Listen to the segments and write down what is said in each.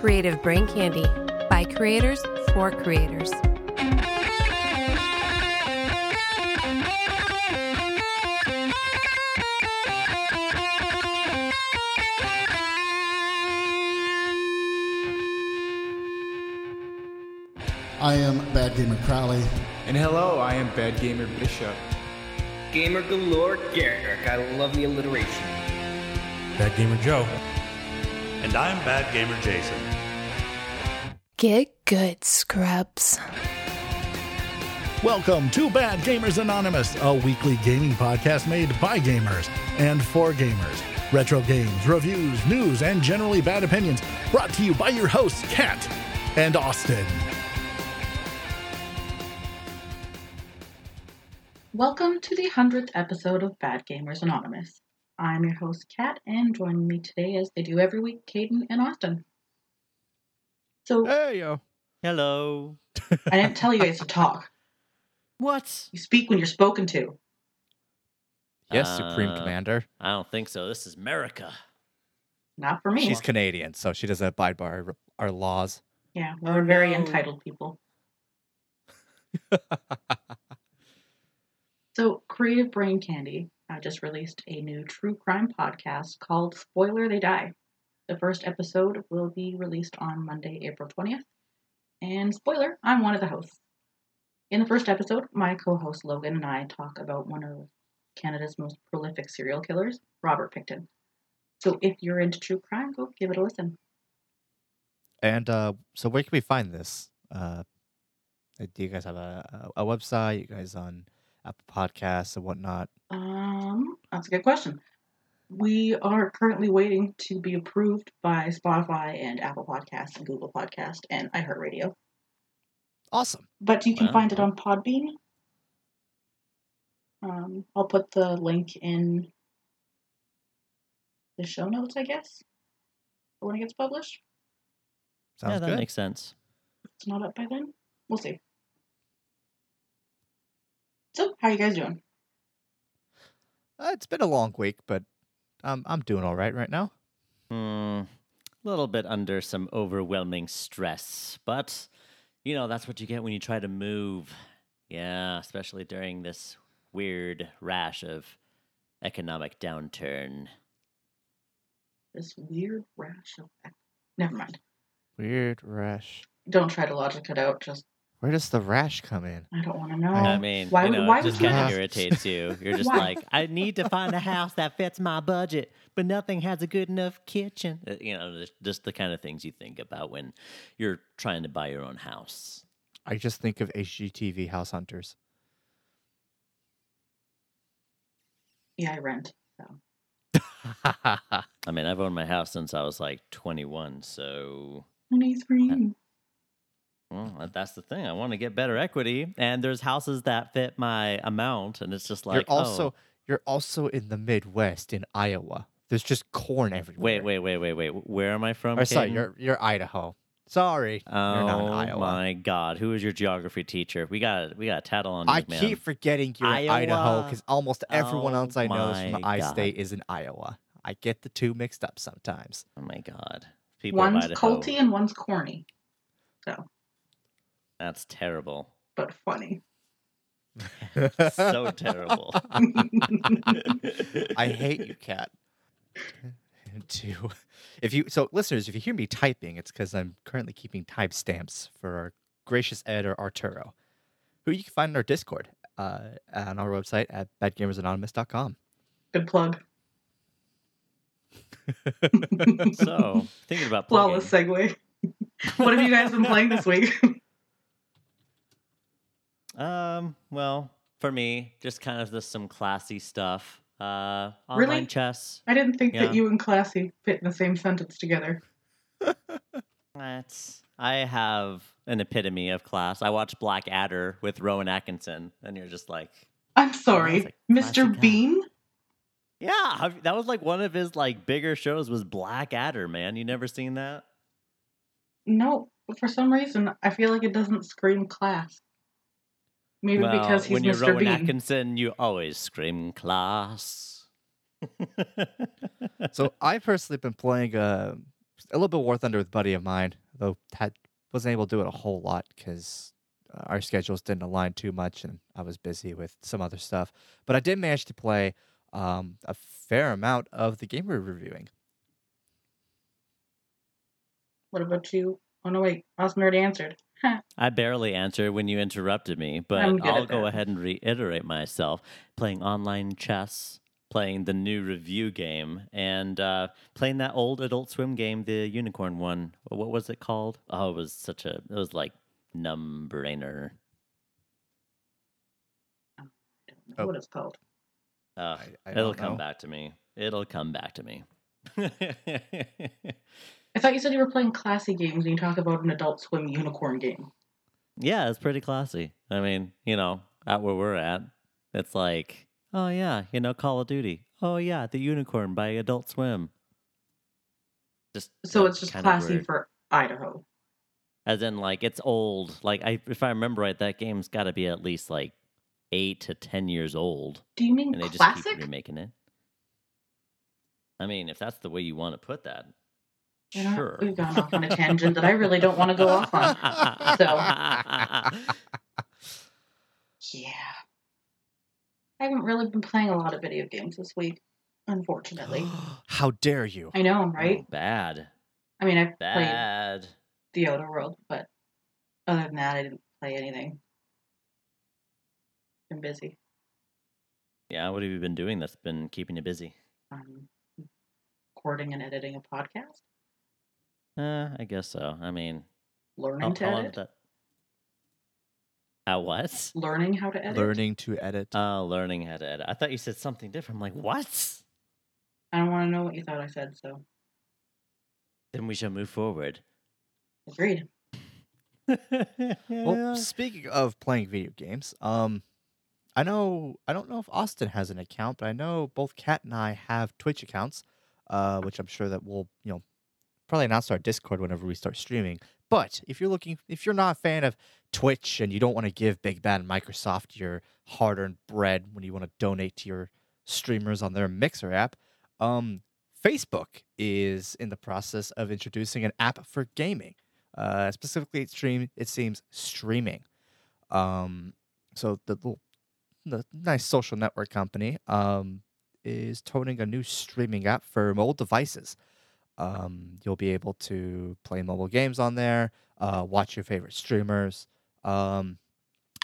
Creative Brain Candy by creators for creators. I am Bad Gamer Crowley. And hello, I am Bad Gamer Bishop. Gamer galore Garrick. I love the alliteration. Bad Gamer Joe. And I'm Bad Gamer Jason. Get good, scrubs. Welcome to Bad Gamers Anonymous, a weekly gaming podcast made by gamers and for gamers. Retro games, reviews, news, and generally bad opinions brought to you by your hosts, Kat and Austin. Welcome to the 100th episode of Bad Gamers Anonymous. I'm your host, Kat, and joining me today, as they do every week, Caden and Austin. So, Hey yo. Hello. I didn't tell you guys to talk. What? You speak when you're spoken to. Yes, Supreme Uh, Commander. I don't think so. This is America. Not for me. She's Canadian, so she doesn't abide by our, our laws. yeah, we're very no. entitled people. So, Creative Brain Candy uh, just released a new true crime podcast called Spoiler They Die. The first episode will be released on Monday, April 20th. And spoiler, I'm one of the hosts. In the first episode, my co host Logan and I talk about one of Canada's most prolific serial killers, Robert Pickton. So, if you're into true crime, go give it a listen. And uh, so, where can we find this? Uh, do you guys have a, a, a website? You guys on Apple Podcasts and whatnot? Um, that's a good question. We are currently waiting to be approved by Spotify and Apple Podcasts and Google Podcast and iHeartRadio. Awesome. But you can Wow. find it on Podbean. Um, I'll put the link in the show notes, I guess, when it gets published. Sounds yeah, that good. makes sense. It's not up by then. We'll see. So, how are you guys doing? Uh, it's been a long week, but um, I'm doing all right right now. Hmm. A little bit under some overwhelming stress, but you know that's what you get when you try to move. Yeah, especially during this weird rash of economic downturn. This weird rash of. Never mind. Weird rash. Don't try to logic it out. Just Where does the rash come in? I don't want to know. I mean, why you would- know, why it would just you kind of ask? irritates you. You're just like, I need to find a house that fits my budget, but nothing has a good enough kitchen. Uh, You know, just- just the kind of things you think about when you're trying to buy your own house. I just think of HGTV House Hunters. Yeah, I rent. So I mean, I've owned my house since I was like 21, so twenty-three. Well, that's the thing. I want to get better equity, and there's houses that fit my amount, and it's just like, you're also oh, you're also in the Midwest in Iowa. There's just corn everywhere. wait, wait, wait, wait, wait. Where am I from? Or sorry, you're you're Idaho. Sorry, Oh you're not in oh Iowa. my God! Who is your geography teacher? We got we got a tattle on you, I man. keep forgetting you're in Idaho because almost everyone Oh else I know is from my I state is in Iowa. I get the two mixed up sometimes. Oh my God! People One's Idaho. culty and one's corny. So, That's terrible. but funny. so terrible. I hate you, Kat. Two. If you so listeners, if you hear me typing, it's because I'm currently keeping timestamps for our gracious editor Arturo, who you can find in our Discord uh, on our website at badgamersanonymous.com. Good plug. so thinking about plugging. Flawless segue. what have you guys been playing this week? Um, well, for me, just kind of just some classy stuff. Uh, online Really? chess. I didn't think Yeah. that you and Classy fit in the same sentence together. That's I have an epitome of class. I watched Black Adder with Rowan Atkinson, and you're just like, I'm sorry, like classic Mr. Bean. yeah, that was like one of his like bigger shows was Black Adder. Man, you never seen that? No, but for some reason, I feel like it doesn't scream class. Maybe well, because he's when you're Mr. Rowan Bean. Atkinson, you always scream class. So I personally been playing a a little bit War Thunder with a buddy of mine, though had wasn't able to do it a whole lot because uh, our schedules didn't align too much, and I was busy with some other stuff. But I did manage to play um, a fair amount of the game we're reviewing. What about you? Oh no, wait, Austin already answered. I barely answered when you interrupted me, but I'm good I'll go that. ahead and reiterate myself. Playing online chess, playing the new review game, and uh, playing that old Adult Swim game, the unicorn one. What was it called? Oh, it was such a. It was like numbrainer. I don't know Oh. what it's called. Uh, I- I it'll come know. back to me. It'll come back to me. I thought you said you were playing classy games and you talk about an Adult Swim unicorn game. yeah, it's pretty classy. I mean, you know, at where we're at, it's like, oh yeah, you know, Call of Duty. Oh yeah, the Unicorn by Adult Swim. Just So it's just classy for Idaho. as in like it's old. Like I, if I remember right, that game's got to be at least like eight to ten years old, Do you mean and they just keep remaking it. I mean, if that's the way you want to put that, You know, sure. We've gone off on a tangent that I really don't want to go off on. So, yeah. I haven't really been playing a lot of video games this week, unfortunately. How dare you? I know, right? Oh, bad, I mean, I've played. The Outer World, but other than that, I didn't play anything. Been busy. Yeah, what have you been doing that's been keeping you busy? Um, recording and editing a podcast, Uh, I guess so. I mean, learning how, to how edit, did that? How what? learning how to edit. Learning to edit. Oh, learning how to edit. I thought you said something different. I'm like, what? I don't want to know what you thought I said, so Then we shall move forward. agreed. Well, speaking of playing video games, um, I know I don't know if Austin has an account, but I know both Kat and I have Twitch accounts, uh, which I'm sure that we'll you know probably announce our Discord whenever we start streaming. But if you're looking, if you're not a fan of Twitch and you don't want to give Big Bad Microsoft your hard-earned bread when you want to donate to your streamers on their Mixer app, um, Facebook is in the process of introducing an app for gaming. Uh, specifically, it stream it seems streaming. Um, so the little, the nice social network company um, is toting a new streaming app for mobile devices. Um, you'll be able to play mobile games on there, uh, watch your favorite streamers, um,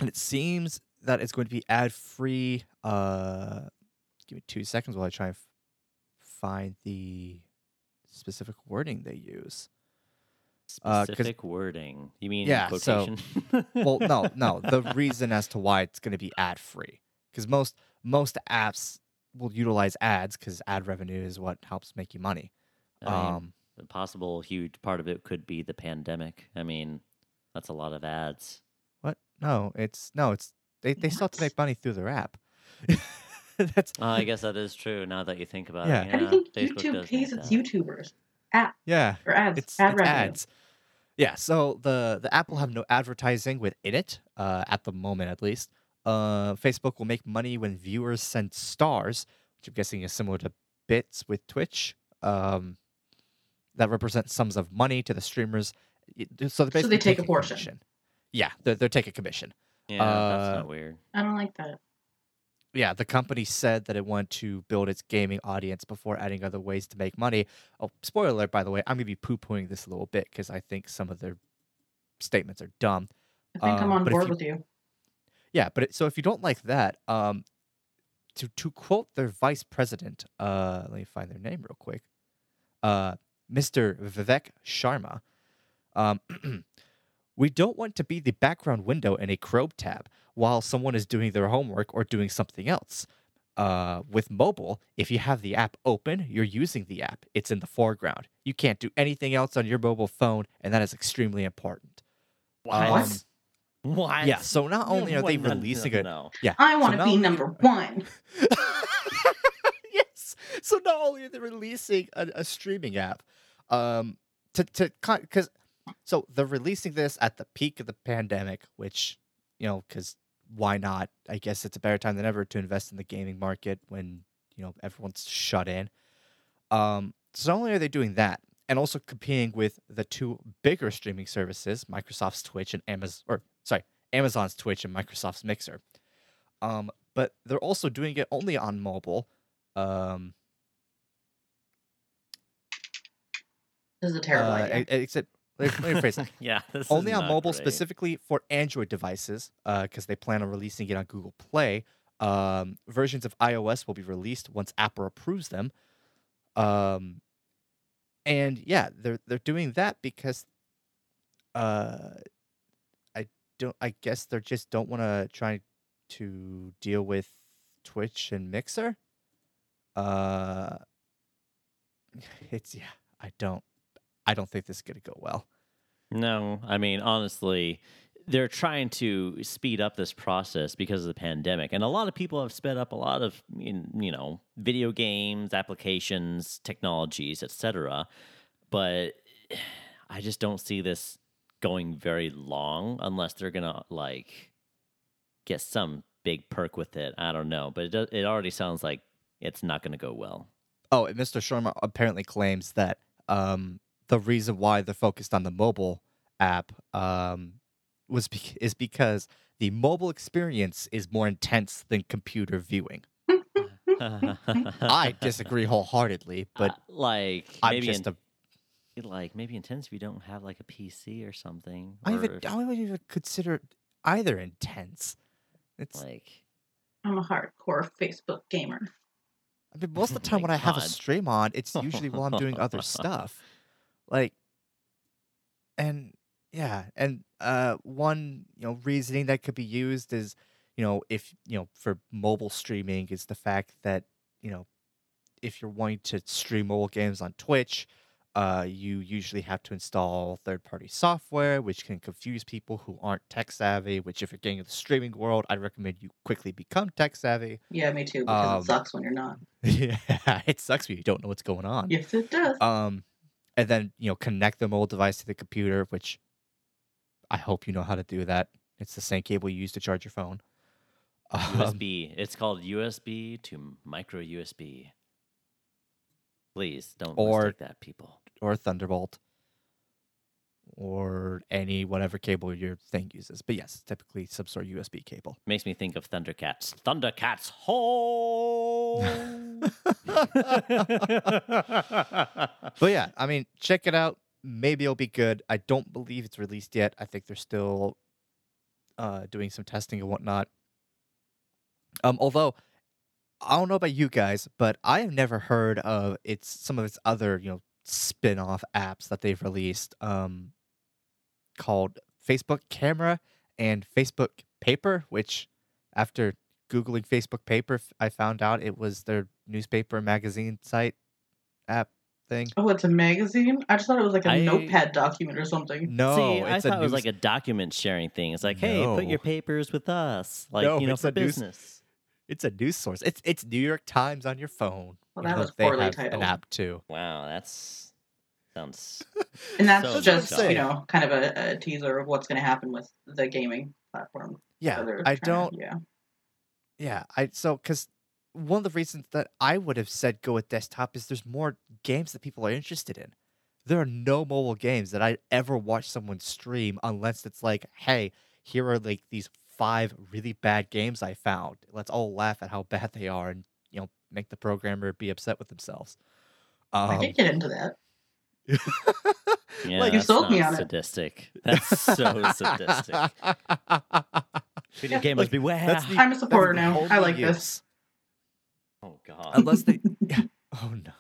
and it seems that it's going to be ad free. Uh, give me two seconds while I try and f- find the specific wording they use. Uh, Specific wording. You mean Yeah, so- well, no, no. The reason as to why it's going to be ad free, because most most apps will utilize ads because ad revenue is what helps make you money. I mean, Um, a possible huge part of it could be the pandemic. I mean, that's a lot of ads. what? No, it's no, it's they they still have to make money through their app. That's Oh, I guess that is true. Now that you think about Yeah. it, How do you think Facebook YouTube pays its. YouTubers? App yeah. or ads? It's, ad it's ads. Yeah, so the the app will have no advertising within it, uh, at the moment at least. Uh, Facebook will make money when viewers send stars, which I'm guessing is similar to bits with Twitch. Um, that represent sums of money to the streamers. So, they So they take a portion. commission. Yeah, they're, they're taking commission. Yeah, that's Uh, not weird. I don't like that. yeah, the company said that it wanted to build its gaming audience before adding other ways to make money. Oh, spoiler alert, by the way, I'm going to be poo pooing this a little bit because I think some of their statements are dumb. I think I'm um, on board you- with you. Yeah, but it, so if you don't like that, um, to, to quote their vice president, uh, let me find their name real quick, uh, Mr. Vivek Sharma, um, we don't want to be the background window in a Chrome tab while someone is doing their homework or doing something else. Uh, with mobile, if you have the app open, you're using the app. It's in the foreground. You can't do anything else on your mobile phone, and that is extremely important. What? Um, What? yeah, so not only are they No, no, releasing no, it, no. yeah, I want to not be only- number one. yes. So not only are they releasing a, a streaming app, um, to to because so they're releasing this at the peak of the pandemic, which you know, because why not? I guess it's a better time than ever to invest in the gaming market when you know everyone's shut in. Um, so not only are they doing that, and also competing with the two bigger streaming services, Microsoft's Twitch and Amazon, or sorry, Amazon's Twitch and Microsoft's Mixer. Um, but they're also doing it only on mobile. Um, This is a terrible uh, idea. except let me rephrase it. yeah, this only is on not mobile great. specifically for android devices because they plan on releasing it on google play um, versions of ios will be released once apple approves them um, and yeah they're they're doing that because uh, i don't i guess they just don't want to try to deal with twitch and mixer uh it's yeah i don't i don't think this is going to go well No, I mean honestly, they're trying to speed up this process because of the pandemic, and a lot of people have sped up a lot of you know video games, applications, technologies, etc. But I just don't see this going very long unless they're gonna like get some big perk with it. I don't know, but it does, it already sounds like it's not gonna go well. Oh, and Mr. Sharma apparently claims that um, the reason why they're focused on the mobile app um, was bec- is because the mobile experience is more intense than computer viewing. I disagree wholeheartedly, but Uh, like I'm maybe just in, a like maybe intense if you don't have like a PC or something. I or even if, I don't even consider it either intense. It's like I'm a hardcore Facebook gamer. I mean most of the time my when I have a stream on, it's usually while I'm doing other stuff. Like and yeah, and uh one, you know, reasoning that could be used is, you know, if, you know, for mobile streaming is the fact that, you know, if you're wanting to stream mobile games on Twitch, uh, you usually have to install third-party software, which can confuse people who aren't tech savvy. Which, if you're getting into the streaming world, I'd recommend you quickly become tech savvy. Yeah, me too. Because Um, it sucks when you're not. yeah, it sucks when you don't know what's going on. Yes, it does. Um, and then you know connect the mobile device to the computer, which I hope you know how to do that. It's the same cable you use to charge your phone. Um, USB. It's called USB to micro USB. Please don't Or- mistake that, people. or Thunderbolt, or any whatever cable your thing uses. But yes, typically some sort of USB cable. Makes me think of Thundercats. Thundercats home. But yeah, I mean, check it out. Maybe it'll be good. I don't believe it's released yet. I think they're still uh, doing some testing and whatnot. Um, although I don't know about you guys, but I have never heard of its some of its other you know spin-off apps that they've released. Um, called Facebook Camera and Facebook Paper, which after googling Facebook Paper, I found out it was their newspaper magazine site app thing. Oh, it's a magazine? I just thought it was like a I- notepad document or something. No, See, I it's thought a it was news- like a document sharing thing. It's like, hey, put your papers with us, like No, you know, it's for a news- business. It's a news source. It's it's New York Times on your phone. Well, that was they poorly have titled. an app too. Wow, that's sounds. And that's So just, shocking. you know, kind of a, a teaser of what's going to happen with the gaming platform. Yeah, I trying don't. yeah. Yeah, I so because one of the reasons that I would have said go with desktop is there's more games that people are interested in. There are no mobile games that I ever watch someone stream unless it's like, hey, here are like these five really bad games I found. Let's all laugh at how bad they are and you know make the programmer be upset with themselves. I Um, could get into that. Yeah, Like, you sold me not on it. That's so sadistic. Video gamers Like, beware. that's the- I'm a supporter now. I only like this. oh god. unless they yeah. oh no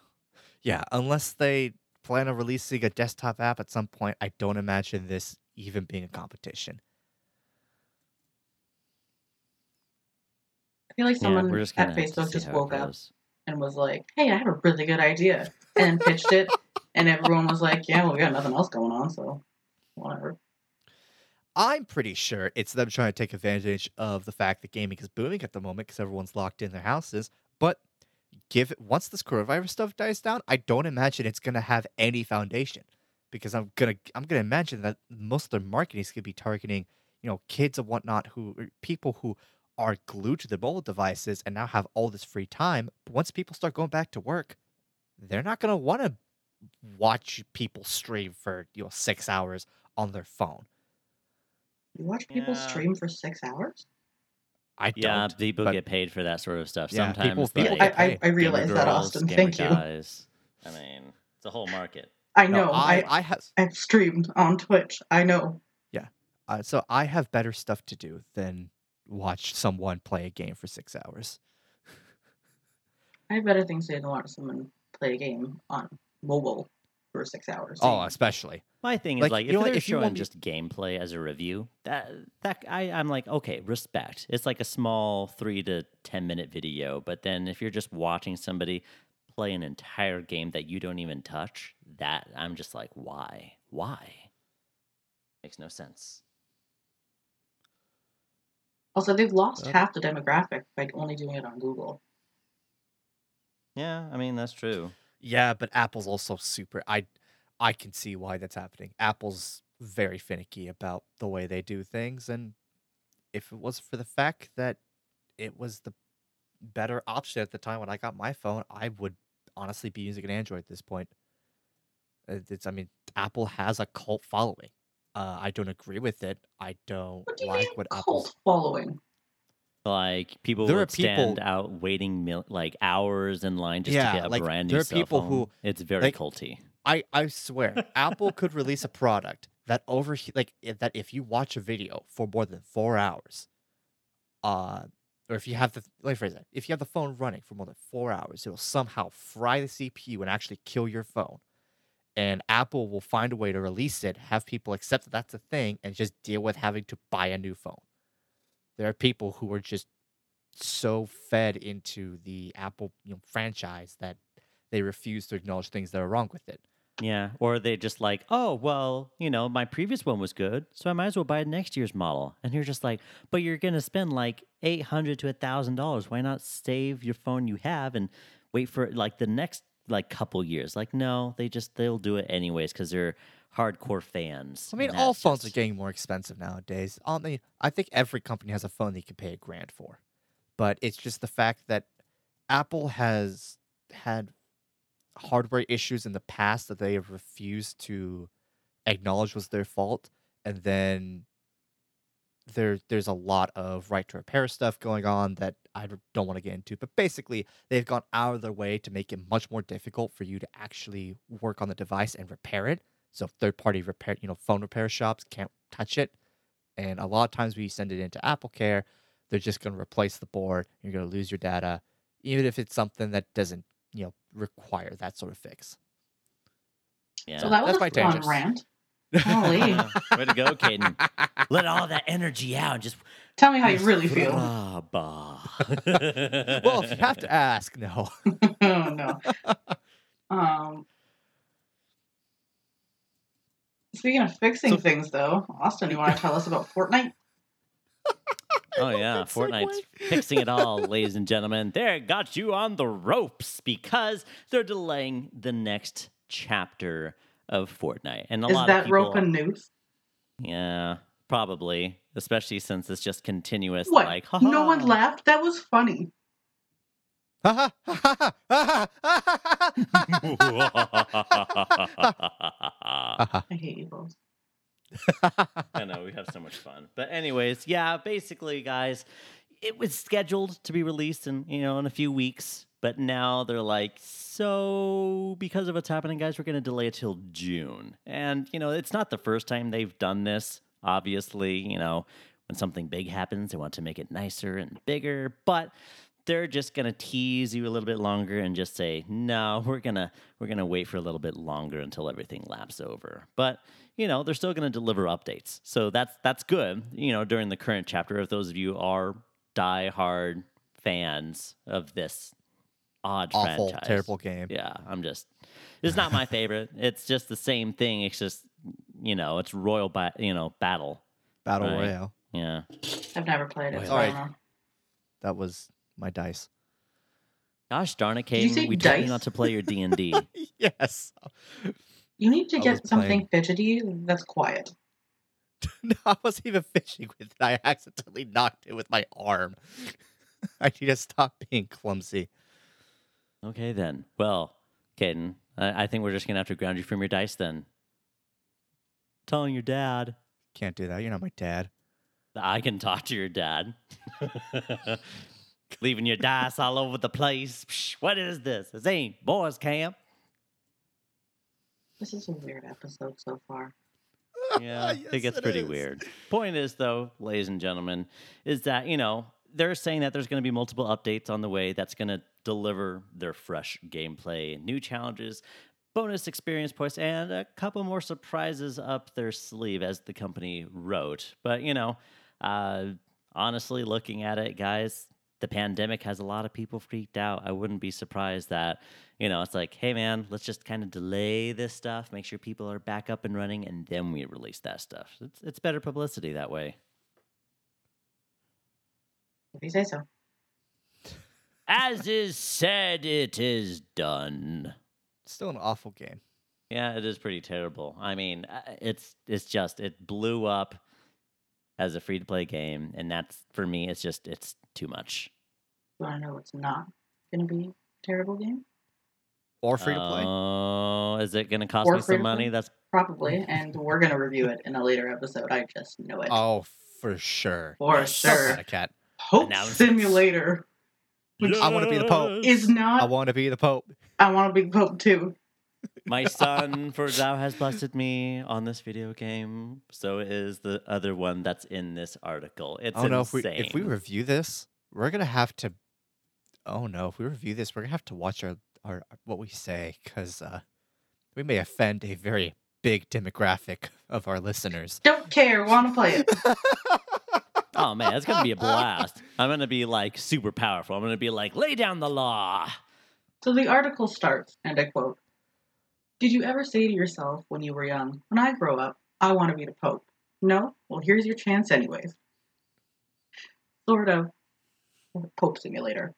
yeah unless they plan on releasing a desktop app at some point i don't imagine this even being a competition I feel like someone we're at gonna have to Facebook just woke up and was like, hey, I have a really good idea. And pitched it. And everyone was like, yeah, well, we got nothing else going on, so whatever. I'm pretty sure it's them trying to take advantage of the fact that gaming is booming at the moment because everyone's locked in their houses but give it once this coronavirus stuff dies down i don't imagine it's going to have any foundation because i'm gonna i'm gonna imagine that most of their marketing is gonna be targeting you know kids and whatnot who er, people who are glued to their mobile devices and now have all this free time but once people start going back to work they're not gonna want to watch people stream for you know six hours on their phone. You watch people Yeah. stream for six hours? I Yeah, don't. people but- get paid for that sort of stuff. Yeah, Sometimes people- like, I, I. I gamer realize that, Austin. gamer Thank you. guys. I mean, it's a whole market. I No, know. I, I, I have I've streamed on Twitch. I know. uh, so I have better stuff to do than watch someone play a game for six hours. I have better things to do than watch someone play a game on mobile for six hours. Oh, especially. My thing is Like, like, you if know what, they're if you showing want me- just gameplay as a review, that that I I'm like okay, respect. It's like a small three to ten minute video, but then if you're just watching somebody play an entire game that you don't even touch, that I'm just like, why, why? Makes no sense. Also, they've lost half the demographic by only doing it on Google. Yeah, I mean that's true. Yeah, but Apple's also super. I I can see why that's happening. Apple's very finicky about the way they do things, and if it was for the fact that it was the better option at the time when I got my phone, I would honestly be using an Android at this point. Uh, It's, I mean, Apple has a cult following. Uh, I don't agree with it. I don't What do like what cult Apple's. following? Like people There are would stand people- out waiting mil- like hours in line just Yeah, to get a like, brand new there are people phone. who, it's very like, culty. I I swear, Apple could release a product that over like that if you watch a video for more than four hours, uh, or if you have the let me phrase that, if you have the phone running for more than four hours, it'll somehow fry the CPU and actually kill your phone. And Apple will find a way to release it, have people accept that that's a thing, and just deal with having to buy a new phone. There are people who are just so fed into the Apple you know, franchise that they refuse to acknowledge things that are wrong with it. Yeah, or they just like, oh well, you know, my previous one was good, so I might as well buy next year's model. And you're just like, but you're gonna spend like eight hundred to a thousand dollars. Why not save your phone you have and wait for like the next like couple years? Like, no, they just they'll do it anyways because they're hardcore fans. I mean, all phones are getting more expensive nowadays. I mean, I think every company has a phone you can pay a grand for, but it's just the fact that Apple has had hardware issues in the past that they have refused to acknowledge was their fault, and then there there's a lot of right to repair stuff going on that I don't want to get into. But basically, they've gone out of their way to make it much more difficult for you to actually work on the device and repair it. So third party repair, you know, phone repair shops can't touch it. And a lot of times we send it into Apple Care, they're just going to replace the board. You're going to lose your data, even if it's something that doesn't, you know, require that sort of fix. Yeah. So that was that's my a fun tangents. rant. Holy. Yeah, Way to go, Caden. Let all that energy out and just Tell me how you really feel. Ah, bah. well, if you have to ask, no. oh no. Um. Speaking of fixing So- things, though, Austin, you want to tell us about Fortnite? Oh yeah, Fortnite's segue. fixing it all, ladies and gentlemen. They got you on the ropes because they're delaying the next chapter of Fortnite, and a Is lot that of people. rope and noose? Yeah, probably, especially since it's just continuous. What? Like, no one "Ha-ha." laughed. That was funny. I hate you both. I know we have so much fun. But anyways, yeah, basically, guys, it was scheduled to be released in you know in a few weeks, but now they're like, so because of what's happening, guys, we're going to delay it till June. And you know, it's not the first time they've done this. Obviously, you know, when something big happens, they want to make it nicer and bigger, but they're just gonna tease you a little bit longer and just say no we're gonna we're gonna wait for a little bit longer until everything laps over but you know they're still gonna deliver updates so that's that's good you know during the current chapter if those of you are die hard fans of this odd Awful, franchise terrible game. yeah i'm just it's not my favorite it's just the same thing it's just you know it's royal ba- you know battle Battle Right. Royale. yeah I've never played it. Wait, So I alright. That was my dice. gosh darn it Did you Caden, we told you not to play your d&d yes. You need to I get something playing- fidgety that's quiet. No, I wasn't even fishing with it. I accidentally knocked it with my arm. I need to stop being clumsy. Okay, then. Well, Caden, I, I think we're just gonna have to ground you from your dice then. Telling your dad. Can't do that. You're not my dad. I can talk to your dad. Leaving your dice all over the place. Psh, What is this? This ain't boys' camp. This is a weird episode so far. Yeah, Yes, it gets it pretty is. weird. Point is, though, ladies and gentlemen, is that, you know, they're saying that there's going to be multiple updates on the way that's going to deliver their fresh gameplay, new challenges, bonus experience points, and a couple more surprises up their sleeve, as the company wrote. But, you know, uh, honestly, looking at it, guys, the pandemic has a lot of people freaked out. I wouldn't be surprised that, you know, it's like, hey, man, let's just kind of delay this stuff, make sure people are back up and running, and then we release that stuff. It's, it's better publicity that way. If you say so. As is said, it is done. Still an awful game. Yeah, it is pretty terrible. I mean, uh, it's it's just it blew up as a free to play game, and that's for me. It's just it's too much. You I know it's not going to be a terrible game? Or free to play. Oh, is it going to cost Or me free some to money? play? That's Probably, mm. and we're going to review it in a later episode. I just know it. oh, for sure. For Yes. sure. A cat. Pope Announce it. Simulator I want to be the Pope. is not. I not. want to be the Pope. I want to be the Pope too. My son for thou has blessed me on this video game. So is the other one that's in this article. It's I don't know if we insane. if we review this, we're gonna have to. Oh no! If we review this, we're gonna have to watch our our what we say because uh, we may offend a very big demographic of our listeners. Don't care. Want to play it. oh man, it's gonna be a blast. I'm gonna be like super powerful. I'm gonna be like, lay down the law. So the article starts, and I quote Did you ever say to yourself when you were young, when I grow up, I want to be the Pope? No? Well, here's your chance, anyways. Sort of. Pope Simulator.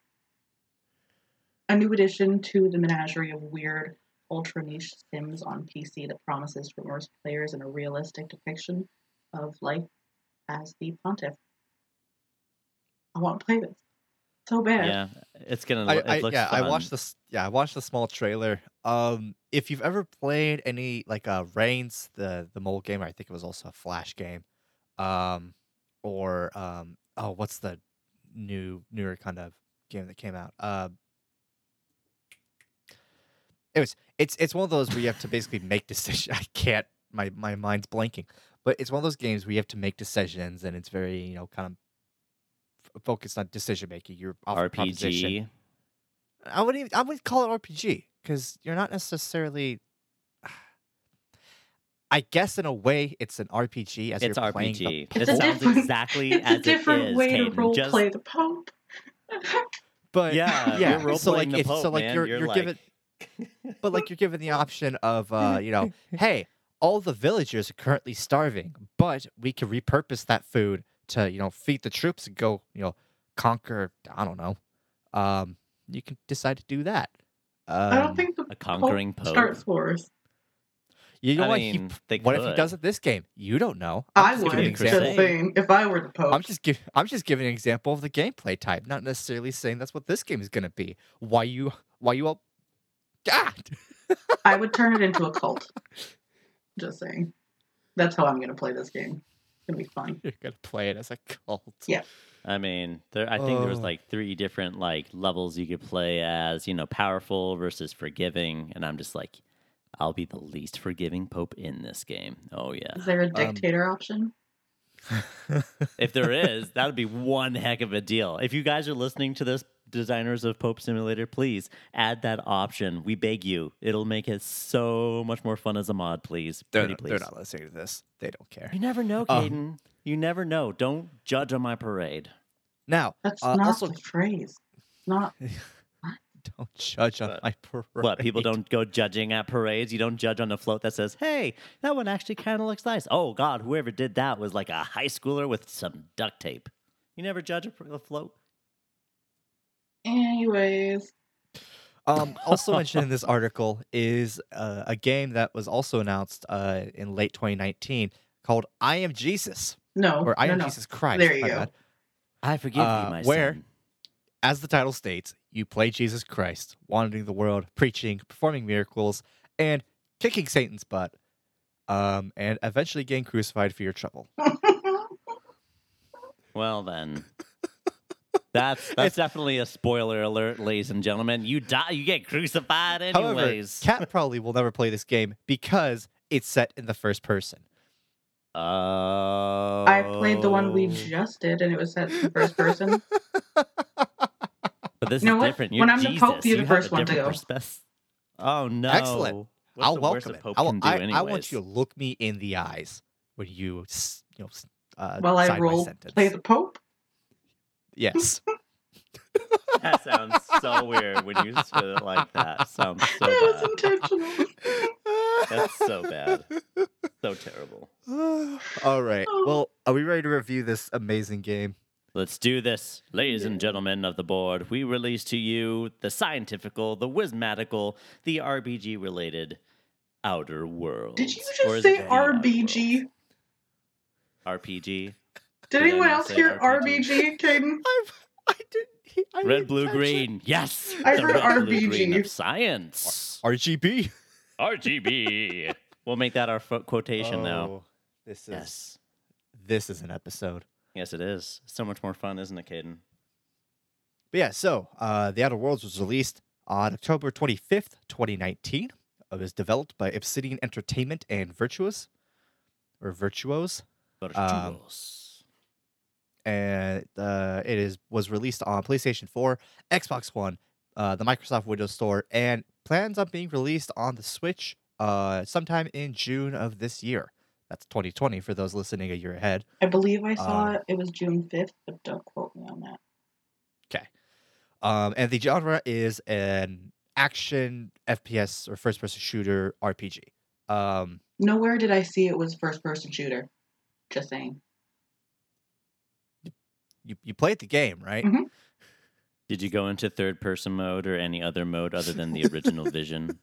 A new addition to the menagerie of weird, ultra niche sims on PC that promises to immerse players in a realistic depiction of life as the pontiff. I want to play this so bad. Yeah, it's gonna. I, It I, looks yeah, I watched fun. this. Yeah, I watched the small trailer. Um, if you've ever played any like uh Reigns, the the mole game, I think it was also a Flash game. Um, or um, oh, what's the new newer kind of game that came out? Uh, it was it's it's one of those where you have to basically make decisions. I can't. My my mind's blanking. But it's one of those games where you have to make decisions, and it's very you know kind of f- focused on decision making. You're off a proposition. RPG. I wouldn't even, I would call it RPG because you're not necessarily. I guess in a way it's an RPG as It's you're playing the RPG. It's it sounds exactly It's as a different it is. way to role Just- play the Pope. But Yeah, yeah. you're so role-playing like the if so Pope, like man. you're You're you're like- given, but like you're given the option of uh you know hey all the villagers are currently starving but we can repurpose that food to you know feed the troops and go you know conquer I don't know um you can decide to do that. Um, I don't think the a conquering Pope Pope. starts wars. you know I what mean, he, they what if he does it this game? You don't know. I just would. giving an Just example. example. saying, if I were the Pope, I'm just give, I'm just giving an example of the gameplay type, not necessarily saying that's what this game is going to be. Why you why you all God. I would turn it into a cult. Just saying. That's how I'm going to play this game. It's going to be fun. You're going to play it as a cult. Yeah. I mean, there. I think there was Oh. like three different like levels you could play as. You know, powerful versus forgiving, and I'm just like, I'll be the least forgiving pope in this game. Oh yeah. Is there a um, dictator option? If there is, that would be one heck of a deal. If you guys are listening to this, designers of Pope Simulator, please add that option. We beg you. It'll make it so much more fun as a mod, please. They're Pretty not, please. they're not listening to this. They don't care. You never know, Um, Caden. you never know. Don't judge on my parade. Now, That's uh, not also the phrase. It's not. don't judge on But- my parade. What people don't go judging at parades. You don't judge on a float that says, "Hey, that one actually kind of looks nice." Oh God, whoever did that was like a high schooler with some duct tape. You never judge a float. Anyways, Um, also mentioned in this article is uh, a game that was also announced uh, in late 2019 called I Am Jesus no. or I no, Am no. Jesus Christ. There you go. bad. I forgive Uh, you, my where- son. as the title states, you play Jesus Christ, wandering the world, preaching, performing miracles, and kicking Satan's butt, um, and eventually getting crucified for your trouble. Well then. That's that's definitely a spoiler alert, ladies and gentlemen. You die, you get crucified However, anyways. Kat probably will never play this game because it's set in the first person. Oh. I played the one we just did, and it was set in first person. But this You know is what? different. You're When I'm the Jesus. Pope, be the you have first a one to different go. perspe- Oh no! Excellent. What's I'll welcome it. Pope I, will- I, I want you to look me in the eyes when you, s- you know, uh, While I sign my roll sentence. play the Pope. Yes. That sounds so weird when you say it like that. Sounds so it was intentional. That's so bad. So terrible. All right. Oh. Well, are we ready to review this amazing game? Let's do this, ladies and gentlemen of the board. We release to you the scientifical, the wismatical, the RPG related Outer World. Did you just say RBG? RPG. Did Did I anyone else hear RPG? RBG, Caden? I've, didn't. I Red, didn't blue, catch it. green. Yes. I the heard red, blue, green RBG. of science. RGB. RGB. we'll make that our fo- quotation now. Oh, This is Yes. this is an episode. Yes, it is. So much more fun, isn't it, Caden? But yeah, so uh, The Outer Worlds was released on October 25th, 2019. It was developed by Obsidian Entertainment and Virtuos, or Virtuos, Virtuos. And uh, it is was released on PlayStation 4, Xbox One, uh, the Microsoft Windows Store, and plans on being released on the Switch uh, sometime in June of this year. That's 2020 for those listening a year ahead. I believe I saw Um, it. It was June 5th, but don't quote me on that. Okay. Um, and the genre is an action FPS or first person shooter RPG. Um, Nowhere did I see it was first person shooter. Just saying. You, you played the game, right? Mhm. Did you go into third person mode or any other mode other than the original Vision?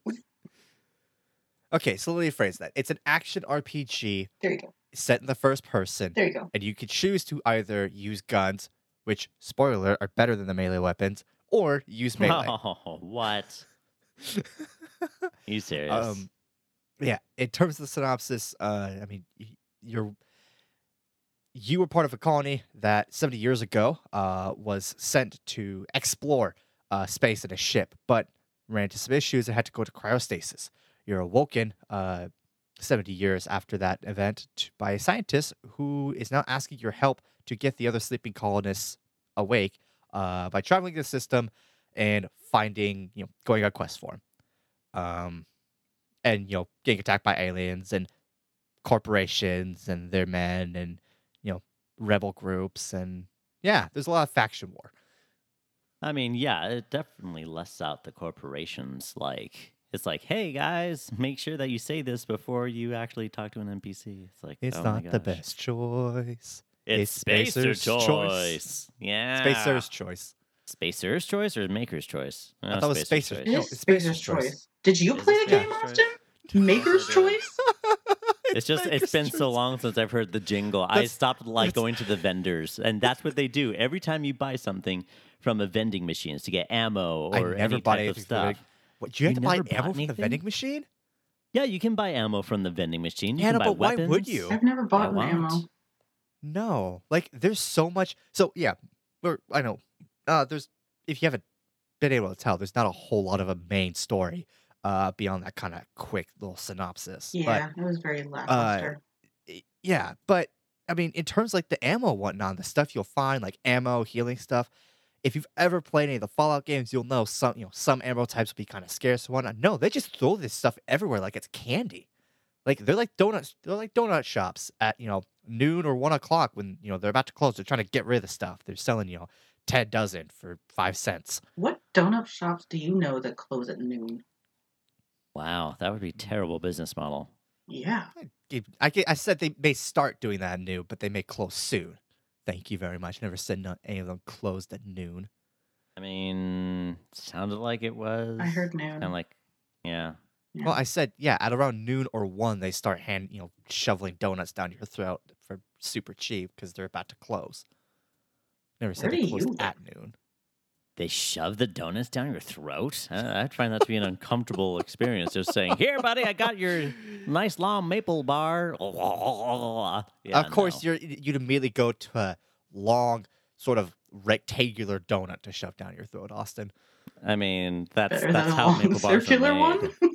Okay, so let me phrase that. It's an action RPG There you go. set in the first person, There you go. and you could choose to either use guns, which, spoiler, are better than the melee weapons, or use melee. Oh, what? you serious? Um, yeah. In terms of the synopsis, uh, I mean, you're you were part of a colony that 70 years ago uh, was sent to explore uh, space in a ship, but ran into some issues and had to go to cryostasis. You're awoken uh, 70 years after that event by a scientist who is now asking your help to get the other sleeping colonists awake uh, by traveling the system and finding, you know, going on quest for him um, and you know getting attacked by aliens and corporations and their men and rebel groups and yeah, there's a lot of faction war. I mean, yeah, it definitely lists out the corporations. Like, it's like, hey guys, make sure that you say this before you actually talk to an NPC. It's like, It's oh not the best choice. It's, It's Spacer's Spacer's choice. choice. Yeah, Spacer's choice. Spacer's choice or Maker's choice? I thought it was Spacer's It No, Spacer's Spacer's choice. choice. Did you Is play the game, Spacer's Austin? Maker's choice? It's just it's been so long since I've heard the jingle. I stopped like going to the vendors, and that's what they do every time you buy something from a vending machines to get ammo I or never any bought type of anything from the stuff. What you have to buy never bought ammo from the vending machine? Yeah, you can buy ammo from the vending machine. You Yeah, can buy but why would you? I've never bought an ammo. No, like there's so much. So yeah, we're, I know. Uh, there's if you haven't been able to tell, there's not a whole lot of a main story uh beyond that kind of quick little synopsis. Yeah, it was very lackluster. But y- yeah, but I mean, in terms like the ammo whatnot, the stuff you'll find like ammo, healing stuff. If you've ever played any of the Fallout games, you'll know some you know some ammo types will be kind of scarce whatnot. No, they just throw this stuff everywhere like it's candy. Like they're like donuts. They're like donut shops at you know noon or one o'clock when you know they're about to close. They're trying to get rid of the stuff. They're selling you know ten dozen for five cents. what donut shops do you know that close at noon? Wow, that would be a terrible business model. Yeah. I, I, I said they may start doing that at noon, but they may close soon. Thank you very much. Never said not any of them closed at noon. I mean, sounded like it was. I heard noon. Kind of like, yeah. Yeah. Well, I said yeah. At around noon or one, they start hand you know shoveling donuts down your throat for super cheap because they're about to close. Never said Where they closed you at noon. They shove the donuts down your throat. I, I find that to be an uncomfortable experience. Just saying, "Here, buddy, I got your nice long maple bar." Yeah, of course, no. you're you'd immediately go to a long, sort of rectangular donut to shove down your throat, Austin. I mean, that's Better that's how maple bars are circular made. one.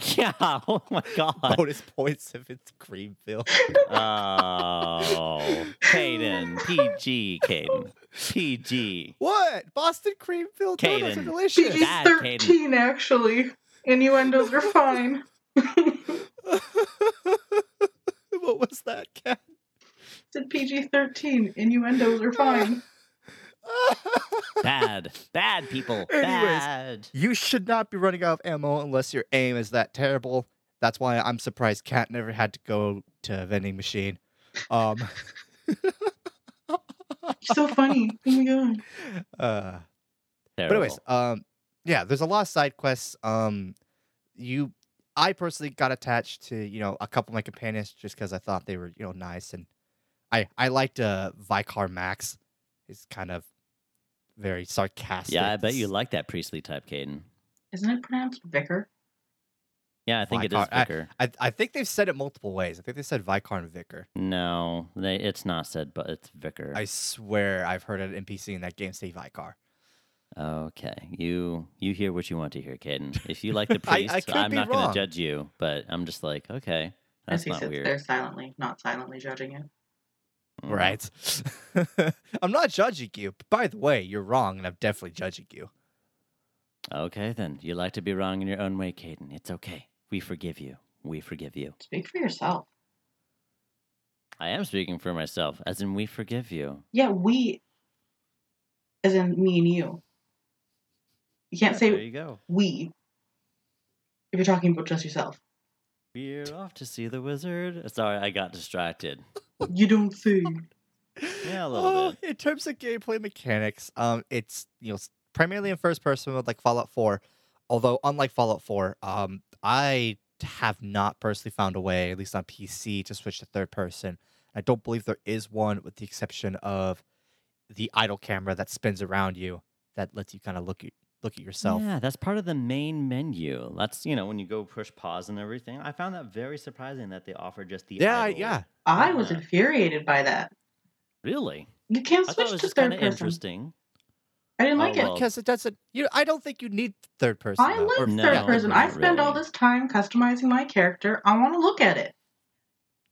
Yeah. Oh my god. Bonus points if it's cream filled. Oh, Caden, PG, Caden, PG. what? Boston cream filled donuts are Caden. delicious. PG Bad, Caden. thirteen actually. Innuendos are fine. what was that, Kat? Said PG thirteen. Innuendos are fine. Bad, bad people, Anyways. bad. you should not be running out of ammo unless your aim is that terrible. That's why I'm surprised Kat never had to go to a vending machine. Um, so funny. Oh my god. uh, But anyways, um, yeah, there's a lot of side quests. Um, you, I personally got attached to you know a couple of my companions just because I thought they were you know nice, and I I liked uh Vicar Max. He's kind of very sarcastic. yeah, I bet you like that priestly type, Caden. Isn't it pronounced vicar? Yeah, I think it is Vicar- I- I I think they've said it multiple ways. I think they said Vicar and Vicar. No, they, it's not said, but it's vicar. I swear I've heard an NPC in that game say Vicar. Okay, you you hear what you want to hear, Caden. If you like the I- I priest, I'm not going to judge you, but I'm just like, okay, that's As he not sits weird. there silently, not silently judging you. Mm. Right. I'm not judging you. But by the way, you're wrong, and I'm definitely judging you. Okay, then you like to be wrong in your own way, Caden. It's okay. We forgive you. We forgive you. Speak for yourself. I am speaking for myself, as in we forgive you. Yeah, we, as in me and you. You can't Yeah, say there you go. we if you're talking about just yourself. We're off to see the wizard. Sorry, I got distracted. You don't say. Yeah, a little Oh, bit. In terms of gameplay mechanics, um, it's you know primarily in first person mode like Fallout 4. Although unlike Fallout 4, um, I have not personally found a way, at least on PC, to switch to third person. I don't believe there is one, with the exception of the idle camera that spins around you that lets you kind of look at look at yourself. Yeah, that's part of the main menu. That's you know when you go push pause and everything. I found that very surprising that they offer just the Yeah, idle. yeah. I was infuriated by that. Really? You can't I switch thought it was to third person. interesting. I didn't Oh, like well. it. Because it doesn't. You, I don't think you need third person. I though. like Or- no, third person. I not spend all this time customizing my character. I want to look at it.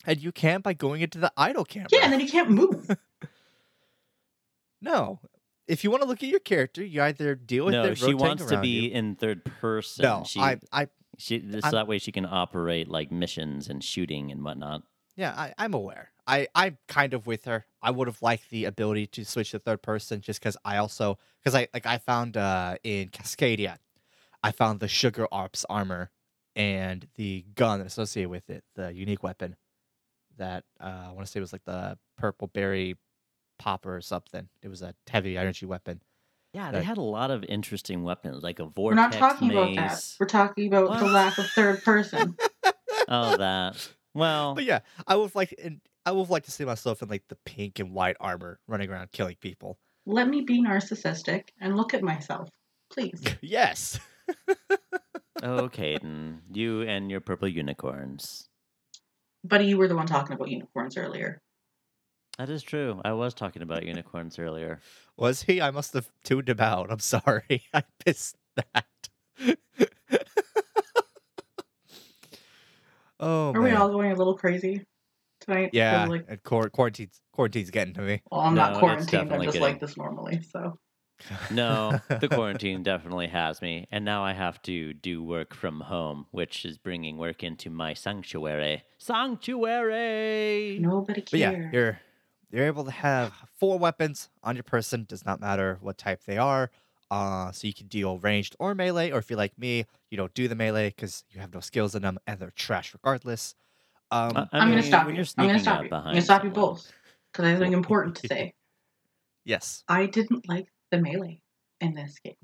and you can't by going into the idle camera. Yeah, and then you can't move. No. If you want to look at your character, you either deal with it. No, it. she wants to be you. in third person. No, she, I, I, she, so that way she can operate like missions and shooting and whatnot. yeah, I, I'm aware. I, I'm kind of with her. I would have liked the ability to switch to third person, just because I also, because I like I found uh in Cascadia, I found the Sugar Arps armor and the gun associated with it, the unique weapon, that uh, I want to say was like the purple berry popper or something. It was a heavy energy weapon. Yeah, they had a lot of interesting weapons, like a vortex. We're not talking maze. about that. We're talking about the lack of third person. oh, that. Well, But yeah, I would like and I would like to see myself in like the pink and white armor running around killing people. Let me be narcissistic and look at myself, please. yes. oh, Caden, you and your purple unicorns. Buddy, you were the one talking about unicorns earlier. That is true. I was talking about unicorns earlier. Was he? I must have tuned him out. I'm sorry. I missed that. oh Are we man. all going a little crazy tonight? yeah, 'Cause, Like, and quar- quarantine's quarantine's getting to me. well, I'm No, not quarantined. I'm just getting- like this normally. So No, the quarantine definitely has me, and now I have to do work from home, which is bringing work into my sanctuary. Sanctuary. nobody But yeah, cares. you're you're able to have four weapons on your person. Does not matter what type they are. Uh, so you can deal ranged or melee, or if you're like me, you don't do the melee because you have no skills in them and they're trash regardless. Um, I- I I'm mean, going to stop you. I'm going to stop you. I'm going to stop you both because I have something important to say. yes, I didn't like the melee in this game,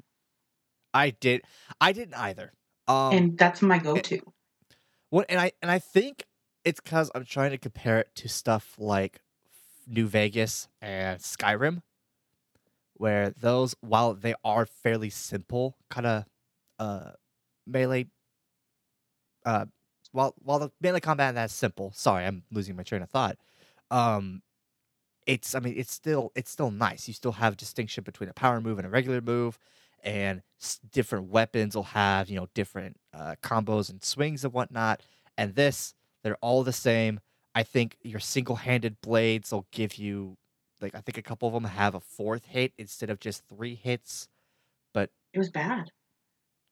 I did. I didn't either. Um, and that's my go-to. What and I and I think it's because I'm trying to compare it to stuff like New Vegas and Skyrim, where those, while they are fairly simple, kind of uh, melee. Uh, while while the melee combat that's simple. Sorry, I'm losing my train of thought. Um, it's I mean it's still it's still nice. You still have distinction between a power move and a regular move, and s- different weapons will have you know different uh, combos and swings and whatnot. And this, they're all the same. I think your single-handed blades will give you like I think a couple of them have a fourth hit instead of just three hits. But It was bad.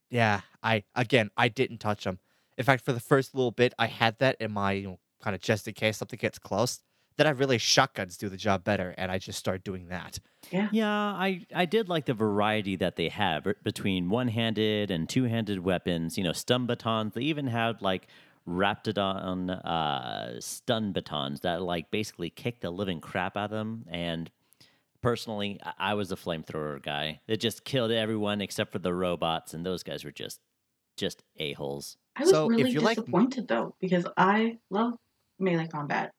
yeah, I again I didn't touch them. In fact, for the first little bit, I had that in my you know kind of just in case something gets close. Then I realized shotguns do the job better, and I just started doing that. Yeah. Yeah, I, I did like the variety that they have between one handed and two handed weapons. You know, stun batons. They even had like Raptidon uh, stun batons that like basically kicked the living crap out of them. And personally, I, I was a flamethrower guy. It just killed everyone except for the robots, and those guys were just just a holes. I was So, if really you like- disappointed though because I love melee combat.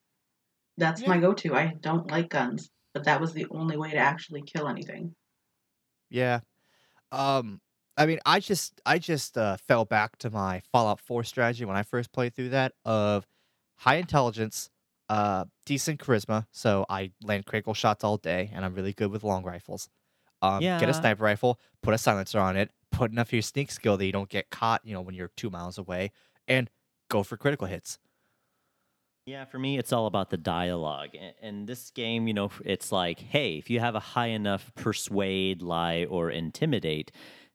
That's my go-to. I don't like guns, but that was the only way to actually kill anything. Yeah. Um I mean, I just I just uh, fell back to my Fallout 4 strategy when I first played through that of high intelligence, uh decent charisma, so I land critical shots all day and I'm really good with long rifles. Um get a sniper rifle, put a silencer on it, put enough of your sneak skill that you don't get caught, you know, when you're 2 miles away and go for critical hits. Yeah, for me, it's all about the dialogue. And this game, you know, it's like, hey, if you have a high enough persuade, lie, or intimidate,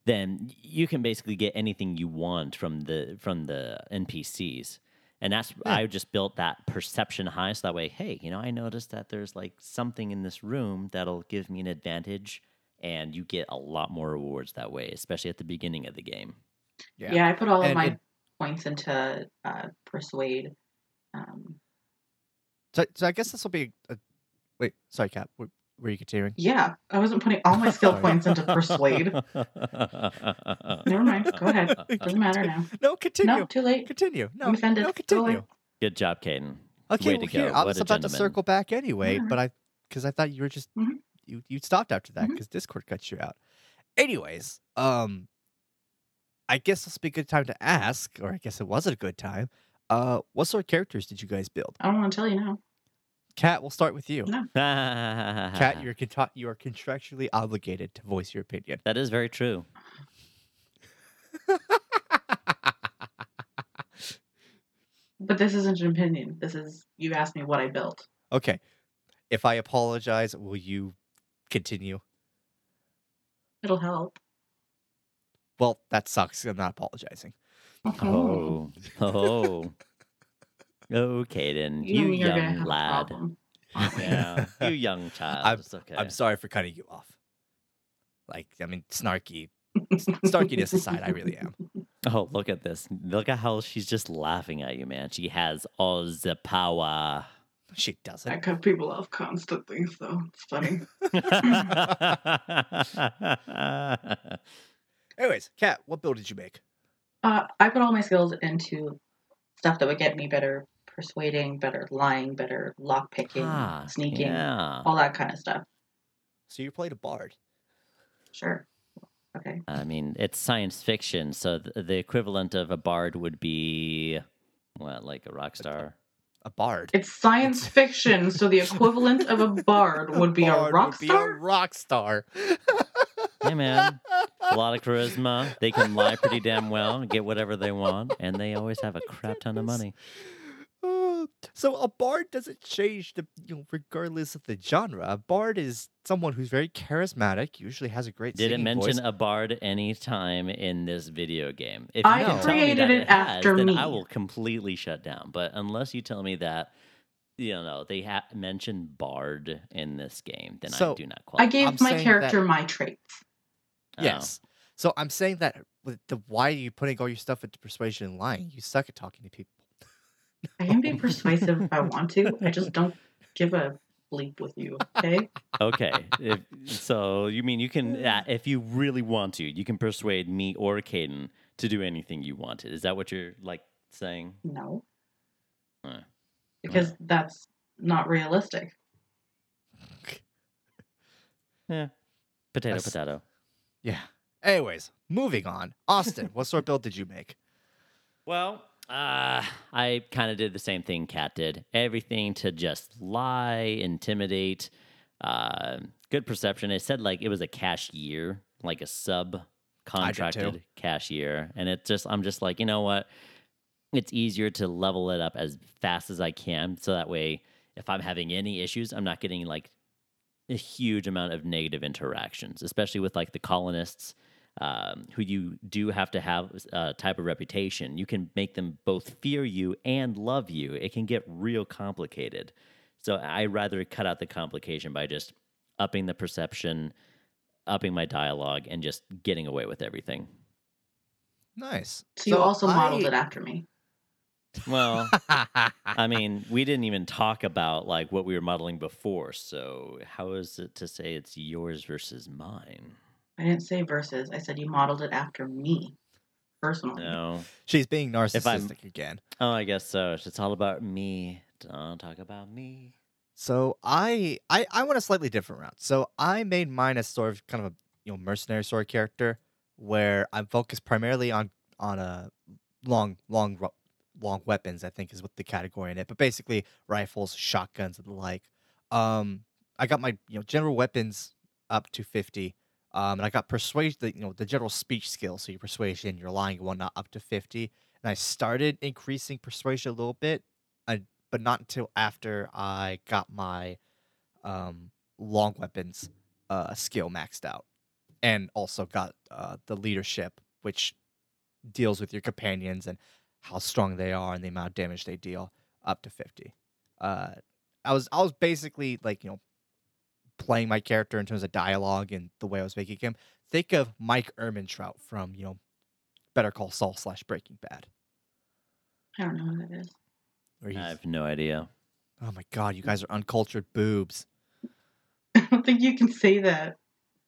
then you can basically get anything you want from the from the NPCs. And that's Yeah. I just built that perception high, so that way, hey, you know, I noticed that there's like something in this room that'll give me an advantage, and you get a lot more rewards that way, especially at the beginning of the game. Yeah, yeah I put all of my it- points into uh, persuade. Um, So, so I guess this will be a, Wait, sorry, Kat. Were, were you continuing? yeah, I wasn't putting all my skill points into persuade. Never mind. Go ahead. Doesn't matter now. No, continue. No, too late. Continue. No, I'm offended. no, continue. Good job, Caden. Okay, Way well, to here, go. I was a about to circle back anyway, Alright. but I because I thought you were just Mhm. you you stopped after that because Discord cut you out. Anyways, um, I guess this will be a good time to ask, or I guess it was a good time. Uh, what sort of characters did you guys build? I don't want to tell you now. Kat, we'll start with you. No. Kat, you're contra- you are contractually obligated to voice your opinion. That is very true. But this isn't an opinion. This is you asked me what I built. Okay, if I apologize, will you continue? It'll help. Well, that sucks. I'm not apologizing. Oh, oh, oh, Caden, you, you, and me are gonna young lad. Yeah, you young child. I'm- okay. I'm sorry for cutting you off. Like, I mean, snarky, snarkiness aside, I really am. Oh, look at this! Look at how she's just laughing at you, man. She has all the power. She doesn't. I cut people off constantly, so it's funny. Anyways, Kat, what build did you make? Uh, I put all my skills into stuff that would get me better persuading, better lying, better lockpicking, Ah, sneaking, Yeah. all that kind of stuff. So you played a bard. Sure. Okay. I mean, it's science fiction, so th- the equivalent of a bard would be what, like a rock star? A bard. It's science fiction, so the equivalent of a bard would be a Bard rock would be star. a rock star. Hey, man. A lot of charisma. They can lie pretty damn well, and get whatever they want, and they always have a crap ton of money. So a bard doesn't change the you know regardless of the genre. A bard is someone who's very charismatic, usually has a great Did it mention voice. a bard any time in this video game? If I you can tell me created that it has, after then me. I will completely shut down. But unless you tell me that, you know, they ha- mentioned bard in this game, then I do not I gave I'm my character that- my traits. Oh. Yes. So I'm saying that with the why are you putting all your stuff into persuasion and lying? You suck at talking to people. I can be persuasive if I want to. I just don't give a bleep with you. Okay. Okay. if, so you mean you can, uh, if you really want to, you can persuade me or Caden to do anything you wanted. Is that what you're like saying? No. Uh, Because that's not realistic. Yeah. Potato, That's- potato. Yeah. Anyways, moving on. Austin, what sort of build did you make? Well, uh, I kind of did the same thing Kat did. Everything to just lie, intimidate, uh, good perception. It said like it was a cashier, like a sub contracted cashier. And it just, I'm just like, you know what? It's easier to level it up as fast as I can. So that way, if I'm having any issues, I'm not getting like a huge amount of negative interactions, especially with like the colonists um, who you do have to have a type of reputation. You can make them both fear you and love you. It can get real complicated. So I rather cut out the complication by just upping the perception, upping my dialogue, and just getting away with everything. Nice. So you also modeled it after me. Well, I mean, we didn't even talk about like what we were modeling before. So how is it to say it's yours versus mine? I didn't say versus. I said you modeled it after me, personally. No. She's being narcissistic again. Oh, I guess so. It's all about me. Don't talk about me. So I I I went a slightly different route. So I made mine as sort of kind of a you know mercenary sort of character where I'm focused primarily on on a long long long weapons. I think is what the category in it, but basically rifles, shotguns, and the like. Um, I got my you know general weapons up to fifty. Um, and I got persuasion, you know, the general speech skills, so your persuasion, your lying, whatnot, up to fifty. And I started increasing persuasion a little bit, I, but not until after I got my um, long weapons uh, skill maxed out, and also got uh, the leadership, which deals with your companions and how strong they are and the amount of damage they deal, up to fifty. Uh, I was I was basically like you know playing my character in terms of dialogue and the way I was making him. Think of Mike Ehrmantraut from you know Better Call Saul slash Breaking Bad. I don't know who that is. I have no idea. oh my god, you guys are uncultured boobs. I don't think you can say that.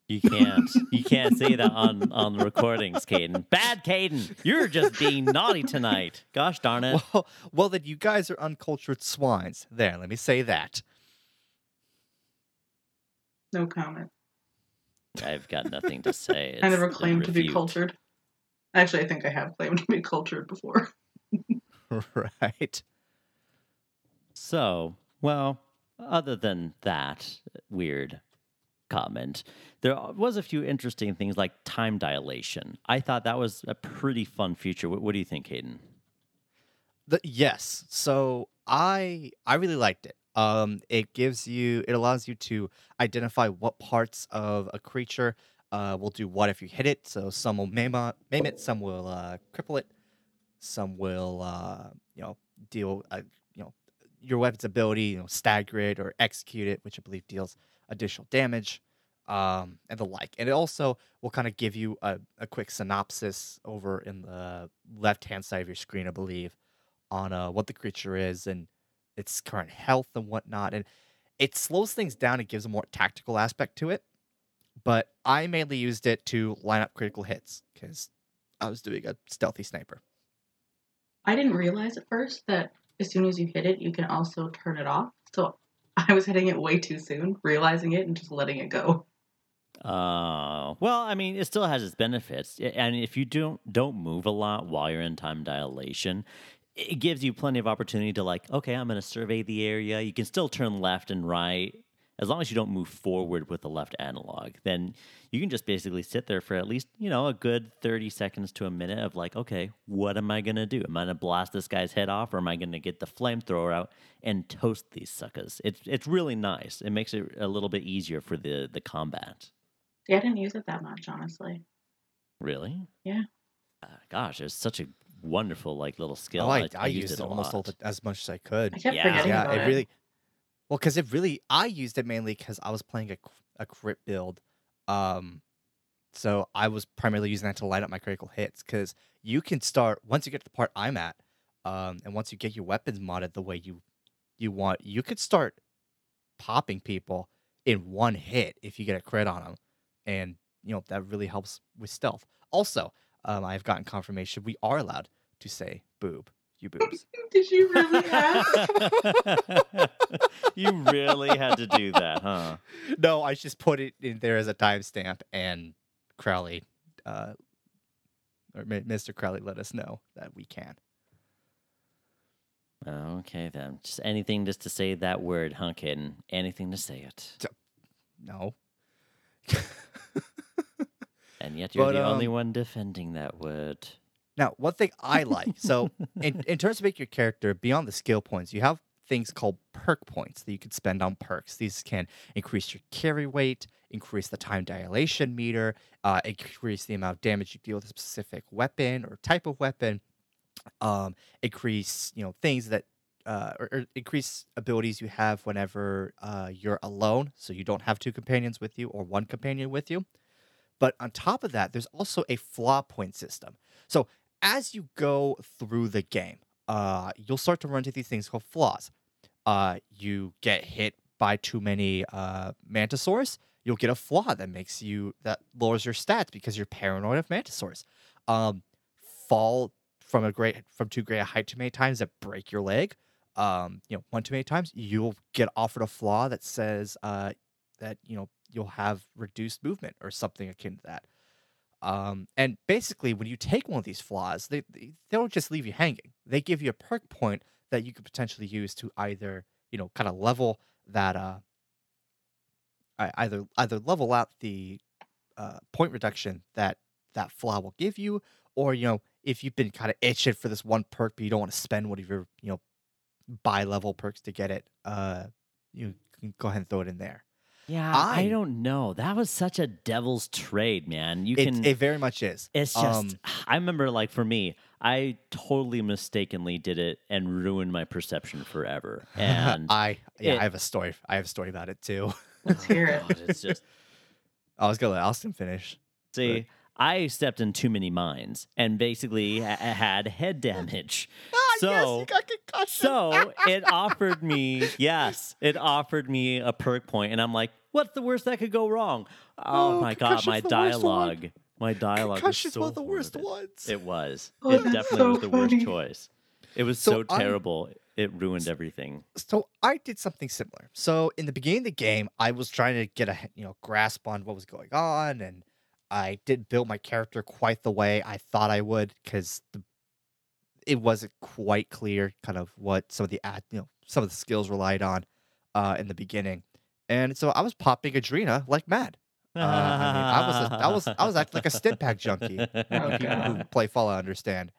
You can't. you can't say that on on the recordings, Caden. Bad, Caden. You're just being naughty tonight. Gosh darn it. Well, well, then you guys are uncultured swines. There, let me say that. No comment. I've got nothing to say. I never claimed to be cultured. Actually, I think I have claimed to be cultured before. right. So, well, other than that weird comment, there was a few interesting things like time dilation. I thought that was a pretty fun feature. What, what do you think, Hayden? The, yes. So I I really liked it. Um, it gives you it allows you to identify what parts of a creature uh, will do what if you hit it. So some will maim, maim it, some will uh, cripple it, some will uh, you know deal uh, you know your weapon's ability, you know stagger it or execute it, which I believe deals additional damage. Um, and the like, and it also will kind of give you a, a quick synopsis over in the left hand side of your screen, I believe, on uh, what the creature is and its current health and whatnot. And it slows things down. It gives a more tactical aspect to it. But I mainly used it to line up critical hits because I was doing a stealthy sniper. I didn't realize at first that as soon as you hit it, you can also turn it off. So I was hitting it way too soon, realizing it and just letting it go. Uh, well, I mean, it still has its benefits, and if you don't don't move a lot while you're in time dilation, it gives you plenty of opportunity to like, okay, I'm going to survey the area. You can still turn left and right as long as you don't move forward with the left analog. Then you can just basically sit there for at least you know a good thirty seconds to a minute of like, okay, what am I going to do? Am I going to blast this guy's head off, or am I going to get the flamethrower out and toast these suckers? It's it's really nice. It makes it a little bit easier for the the combat. See, I didn't use it that much, honestly. Really? Yeah. Uh, gosh, it's such a wonderful like little skill. Oh, I, I, used, used it almost all lot. the, as much as I could. I kept Yeah. forgetting yeah, about it it. really. Well, because it really, I used it mainly because I was playing a a crit build, um, so I was primarily using that to light up my critical hits. Because you can start once you get to the part I'm at, um, and once you get your weapons modded the way you you want, you could start popping people in one hit if you get a crit on them, and you know that really helps with stealth. Also, um, I've gotten confirmation we are allowed to say boob you boobs. Did you really ask? you really had to do that, huh? no, I just put it in there as a timestamp, and Crowley, uh, or Mr. Crowley, let us know that we can. Okay, then. Just anything just to say that word, huh, Caden? Anything to say it. No. And yet you're But, the only um, one defending that word. Now, one thing I like, so in, in terms of making your character beyond the skill points, you have things called perk points that you can spend on perks. These can increase your carry weight, increase the time dilation meter, uh, increase the amount of damage you deal with a specific weapon or type of weapon, um, increase you know things that uh, or, or increase abilities you have whenever uh, you're alone, so you don't have two companions with you or one companion with you. But on top of that, there's also a flaw point system. So as you go through the game, uh, you'll start to run into these things called flaws. Uh, you get hit by too many uh, mantisaurs, you'll get a flaw that makes you that lowers your stats because you're paranoid of mantisaurs. Um, fall from a great from too great a height too many times that break your leg. Um, you know, one too many times, you'll get offered a flaw that says uh, that you know you'll have reduced movement or something akin to that. Um, and basically, when you take one of these flaws, they, they don't just leave you hanging. They give you a perk point that you could potentially use to either you know kind of level that uh either either level out the uh, point reduction that that flaw will give you, or you know if you've been kind of itching for this one perk but you don't want to spend one of your you know buy level perks to get it, uh, you can go ahead and throw it in there. Yeah, I, I- don't know. That was such a devil's trade, man. You It, can. it very much is. it's just. Um, I remember, like for me, I totally mistakenly did it and ruined my perception forever. And I yeah, it- I have a story. I have a story about it too. Let's hear it. God, it's just I was gonna let Austin finish. see. I stepped in too many mines and basically ha- had head damage. Ah, so got. So it offered me, yes, it offered me a perk point, and I'm like, what's the worst that could go wrong? Oh, Oh, my god, my concussion's the dialogue, my dialogue was Concussion's so one the worst horrible. ones. It was. Oh, it definitely so was the worst choice. It was So so, I- terrible. It ruined everything. so I did something similar. So in the beginning of the game, I was trying to get a you know grasp on what was going on, and I didn't build my character quite the way I thought I would because it wasn't quite clear kind of what some of the ad, you know some of the skills relied on uh, in the beginning, and so I was popping Adrena like mad. Uh, I mean, I was a, I was I was acting like a stim pack junkie. People who play Fallout understand.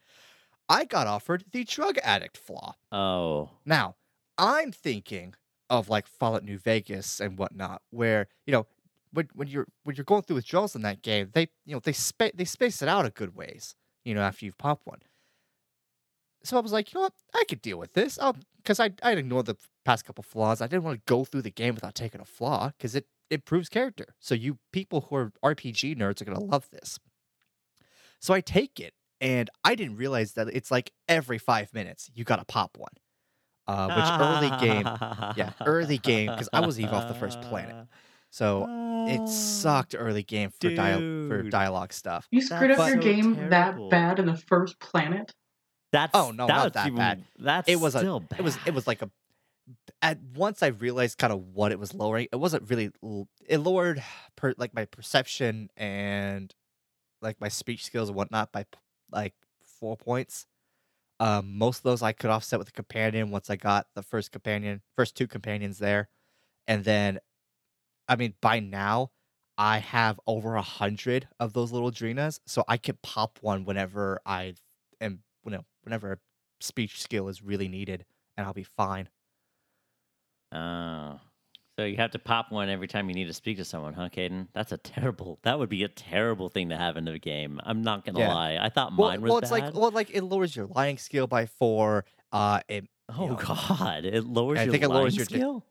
I got offered the drug addict flaw. Oh, Now, I'm thinking of like Fallout New Vegas and whatnot, where you know when when you're when you're going through withdrawals in that game, they you know they spa- they space it out a good ways. You know, after you've popped one. So I was like, you know what, I could deal with this. because I I'd ignored the past couple flaws. I didn't want to go through the game without taking a flaw because it improves character. So you people who are RPG nerds are gonna love this. So I take it, and I didn't realize that it's like every five minutes you gotta pop one. Uh, which early game, yeah, early game, because I was Eve off the first planet. so it sucked early game for dial for dialogue stuff. You screwed up your so game terrible. that bad in the first planet. That's Oh, no, that not was that even- bad. That's It was a- still bad. It was it was like a at once I realized kind of what it was lowering. It wasn't really it lowered per like my perception and like my speech skills and whatnot by like four points. Um, most of those I could offset with a companion once I got the first companion, first two companions there, and then, I mean, by now I have over a hundred of those little Drinas, so I can pop one whenever I am, you know, whenever a speech skill is really needed, and I'll be fine. Oh. So you have to pop one every time you need to speak to someone, huh, Caden? That's a terrible. That would be a terrible thing to have in a game. I'm not gonna Yeah. lie. I thought Well, mine was well, it's bad. like well, like it lowers your lying skill by four. Uh, it oh know, God! It lowers I your think it lowers your skill.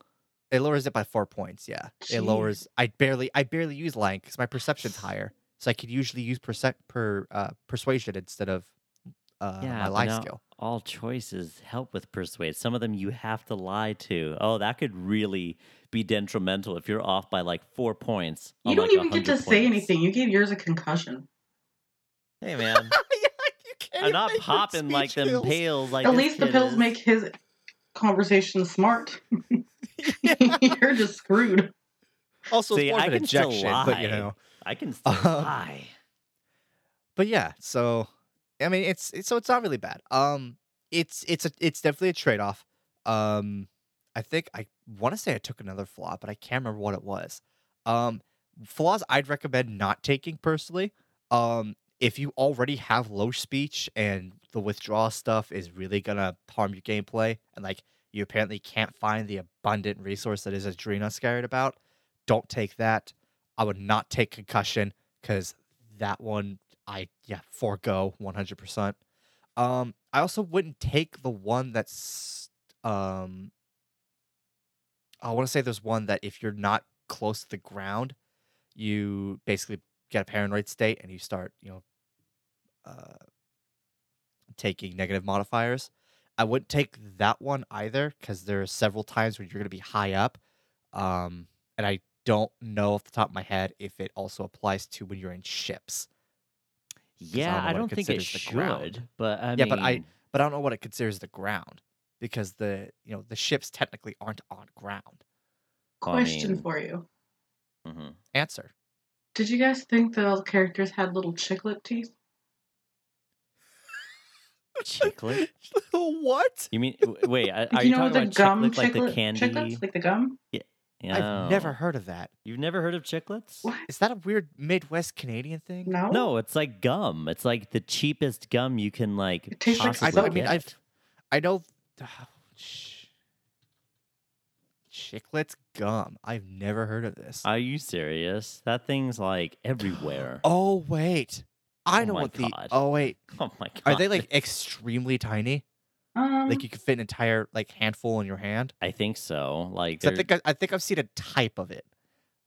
It lowers it by four points. Yeah, it lowers. I barely I barely use lying because my perception's higher, so I could usually use perce- per uh, persuasion instead of uh, yeah, my lie now skill. all choices help with persuade. Some of them you have to lie to. Oh, that could really be detrimental if you're off by like four points. You don't like, even get to 100 say anything. You gave yours a concussion. Hey man, yeah, you I'm not popping like speech them pills. pills. Like At least the pills is. make his conversation smart. You're just screwed. Also, See, it's more I of an can still injection, but you know. I can still Um, lie. But yeah, so I mean, it's, it's so it's not really bad. Um, it's it's a it's definitely a trade off. Um, I think I want to say I took another flaw, but I can't remember what it was. Um, flaws I'd recommend not taking personally. Um, if you already have low speech and the withdrawal stuff is really gonna harm your gameplay, and like you apparently can't find the abundant resource that is Adrena scared about, don't take that. I would not take concussion because that one I yeah forego one hundred percent. Um, I also wouldn't take the one that's um. I want to say there's one that if you're not close to the ground, you basically get a paranoid state and you start you know uh, taking negative modifiers. I wouldn't take that one either because there are several times when you're going to be high up, um, and I don't know off the top of my head if it also applies to when you're in ships. Yeah, know I what it don't think it considers the should. ground. But I Yeah, mean, but I- But I don't know what it considers the ground because the you know the ships technically aren't on ground. Well, I Question mean- for you. Mm-hmm. Answer. Did you guys think that all the characters had little chiclet teeth? Chiclet? what? You mean wait? Are, are you you, know talking the about gum chiclet, like the candy? chiclets, like the gum. Yeah. I've never oh. heard of that. You've never heard of chiclets? What? Is that a weird Midwest Canadian thing? No. No, it's like gum. It's like the cheapest gum you can like It tastes like I, thought, I mean. I've, I know. Oh, ch- Chiclets gum. I've never heard of this. Are you serious? That thing's like everywhere. oh wait, I Oh know my what the. Oh wait, Oh my god. are they like extremely tiny? Um, Like you could fit an entire like handful in your hand? I think so. Like I think I, I think I've seen a type of it.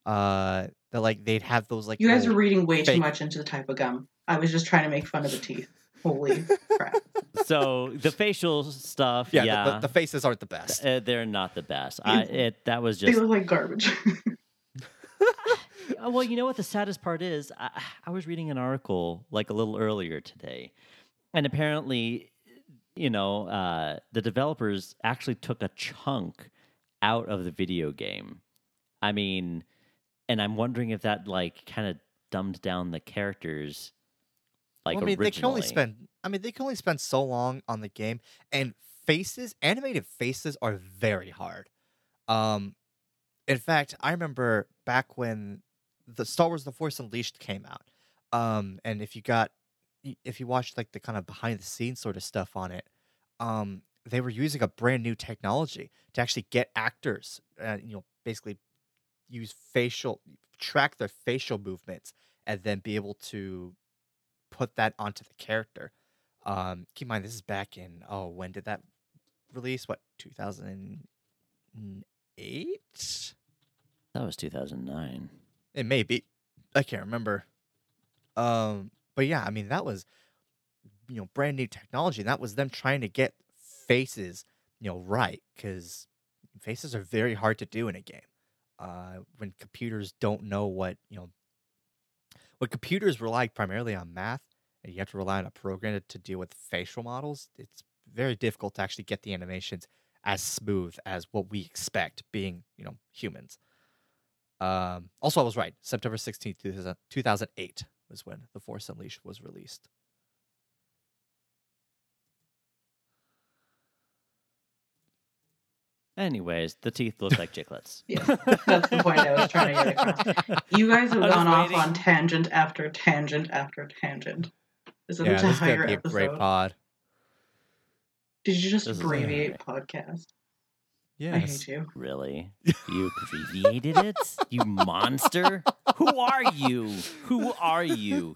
Uh, that like they'd have those like. you guys are reading way fake- too much into the type of gum. I was just trying to make fun of the teeth. Holy crap! so the facial stuff. yeah, Yeah, The, the, the faces aren't the best. uh, they're not the best. I, it that was just They just look like garbage. Uh, well, you know what the saddest part is? I, I was reading an article like a little earlier today, and apparently, you know, uh, the developers actually took a chunk out of the video game. I mean, and I'm wondering if that like kind of dumbed down the characters. Like Well, I mean, they can only spend. I mean, they can only spend so long on the game, and faces, animated faces, are very hard. Um, in fact, I remember back when the Star Wars: The Force Unleashed came out. Um, and if you got, if you watched like the kind of behind the scenes sort of stuff on it, um, they were using a brand new technology to actually get actors, uh, you know, basically use facial, track their facial movements, and then be able to put that onto the character. Um, keep in mind, this is back in oh, when did that release? What two thousand eight? That was 2009. It may be. I can't remember. Um, but yeah, I mean that was you know brand new technology. and That was them trying to get faces you know right because faces are very hard to do in a game. Uh, when computers don't know what you know, when computers rely primarily on math, and you have to rely on a program to, to deal with facial models, it's very difficult to actually get the animations as smooth as what we expect, being you know humans. Um, also, I was right. September 16th, 2008 was when The Force Unleashed was released. Anyways, the teeth look like chiclets. yeah, that's the point I was trying to get across. You guys have gone off waiting. on tangent after tangent after tangent. This is yeah, an this is entire gonna be a episode. great pod. Did you just This abbreviate podcast? I Yes. hate you. Really? You abbreviated it? You monster? Who are you? Who are you?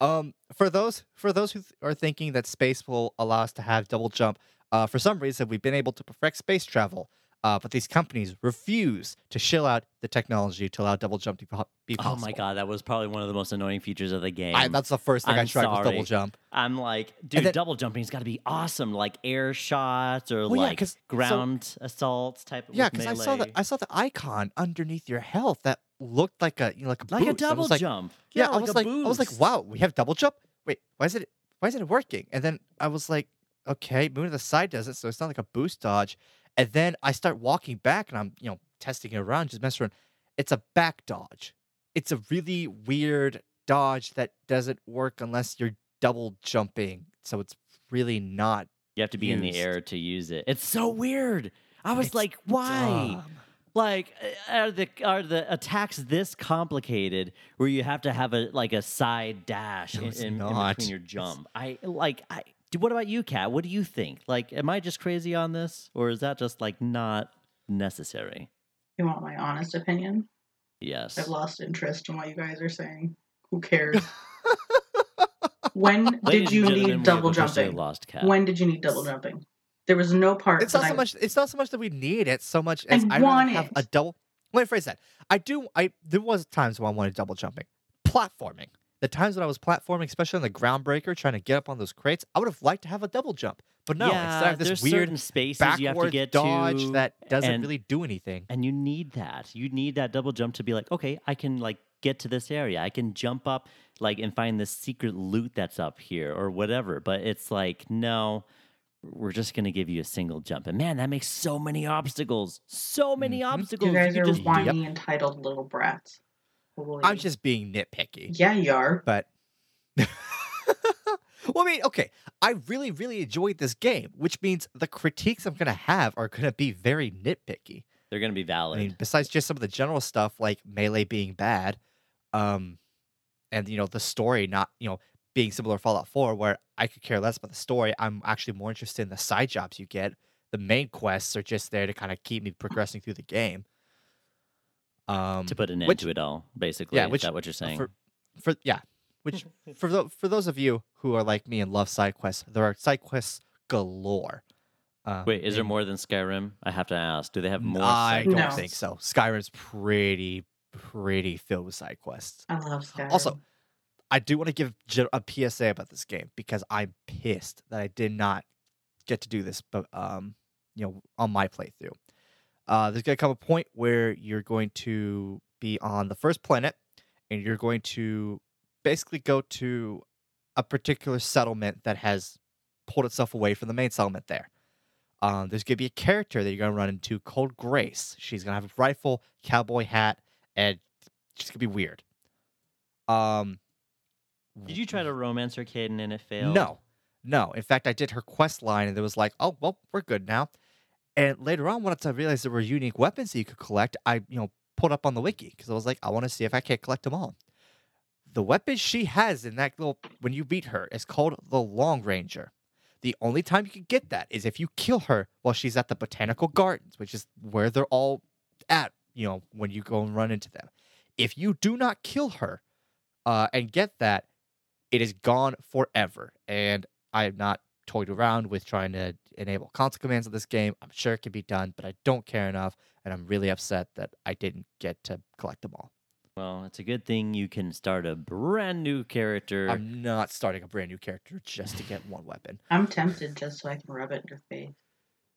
Um, for those for those who th- are thinking that space will allow us to have double jump, uh, for some reason we've been able to perfect space travel. Uh, but these companies refuse to shill out the technology to allow double jump to be Oh my god, that was probably one of the most annoying features of the game. I, that's the first thing i I'm tried was double jump. I'm like, dude, then- double jumping's got to be awesome, like air shots or Well, yeah, like so- ground assaults type of Yeah, because I saw the I saw the icon underneath your health that looked like a you know like a like boost. I double like, jump. Yeah, I like was a like I was like, wow, we have double jump. Wait, why is it why isn't it working? And then I was like, okay, moving to the side does it, so it's not like a boost dodge. And then I start walking back and I'm, you know, testing it around, just messing around. It's a back dodge. It's a really weird dodge that doesn't work unless you're double jumping. So it's really not. You have to be in the air to use it. It's so weird. I was It's like, why? dumb. Like, uh, are the are the attacks this complicated where you have to have a like a side dash in, in, between your It's- jump? I like. I. What about you, Kat? What do you think? Like, am I just crazy on this, or is that just like not necessary? You want my honest opinion? Yes. I've lost interest in what you guys are saying. Who cares? when did you need double jumping? Lost Kat. When did you need double jumping? There was no part. It's not so I- much. It's not so much that we need it, so much I as I, want rather have it. a double. Let me phrase that. I do. I there was times when I wanted double jumping, platforming. The times when I was platforming, especially on the groundbreaker, trying to get up on those crates, I would have liked to have a double jump. But no, yeah, instead I have this there's weird certain spaces you have to backward get dodge to, that doesn't and- really do anything. and you need that. You need that double jump to be like, okay, I can like get to this area. I can jump up like and find this secret loot that's up here or whatever. But it's like, no, we're just gonna give you a single jump. And man, that makes so many obstacles. So many Mhm. obstacles. you guys can are just do- whiny, entitled little brats. Boy. I'm just being nitpicky. Yeah, you are. but well, I mean, okay, I really, really enjoyed this game, which means the critiques I'm gonna have are gonna be very nitpicky. They're gonna be valid. I mean, besides just some of the general stuff like melee being bad, um, and you know the story not you know being similar to Fallout 4, where I could care less about the story. I'm actually more interested in the side jobs you get. The main quests are just there to kind of keep me progressing through the game. Um, to put an end which- to it all, basically. yeah, Is which that what you're saying? for for yeah, which for tho- for those of you who are like me and love side quests, there are side quests galore. Um, Wait, is there more than Skyrim? I have to ask. Do they have more? I side don't No. think so. Skyrim's pretty pretty filled with side quests. I love Skyrim. Also, I do want to give a PSA about this game because I'm pissed that I did not get to do this, but um, you know, on my playthrough. Uh, there's gonna come a point where you're going to be on the first planet, and you're going to basically go to a particular settlement that has pulled itself away from the main settlement there. Um, there's gonna be a character that you're gonna run into called Grace. She's gonna have a rifle, cowboy hat, and she's gonna be weird. Um, Did you try to romance her, Caden, and it failed? no, no. In fact, I did her quest line, and it was like, oh well, we're good now. And later on, once I realized there were unique weapons that you could collect, I you know pulled up on the wiki because I was like, I want to see if I can't collect them all. The weapon she has in that little when you beat her is called the Long Ranger. The only time you can get that is if you kill her while she's at the botanical gardens, which is where they're all at. You know when you go and run into them. If you do not kill her uh, and get that, it is gone forever. And I have not toyed around with trying to enable console commands in this game. I'm sure it can be done, but I don't care enough, and I'm really upset that I didn't get to collect them all. Well, it's a good thing you can start a brand new character. I'm not starting a brand new character just to get one weapon. I'm tempted just so I can rub it in your face.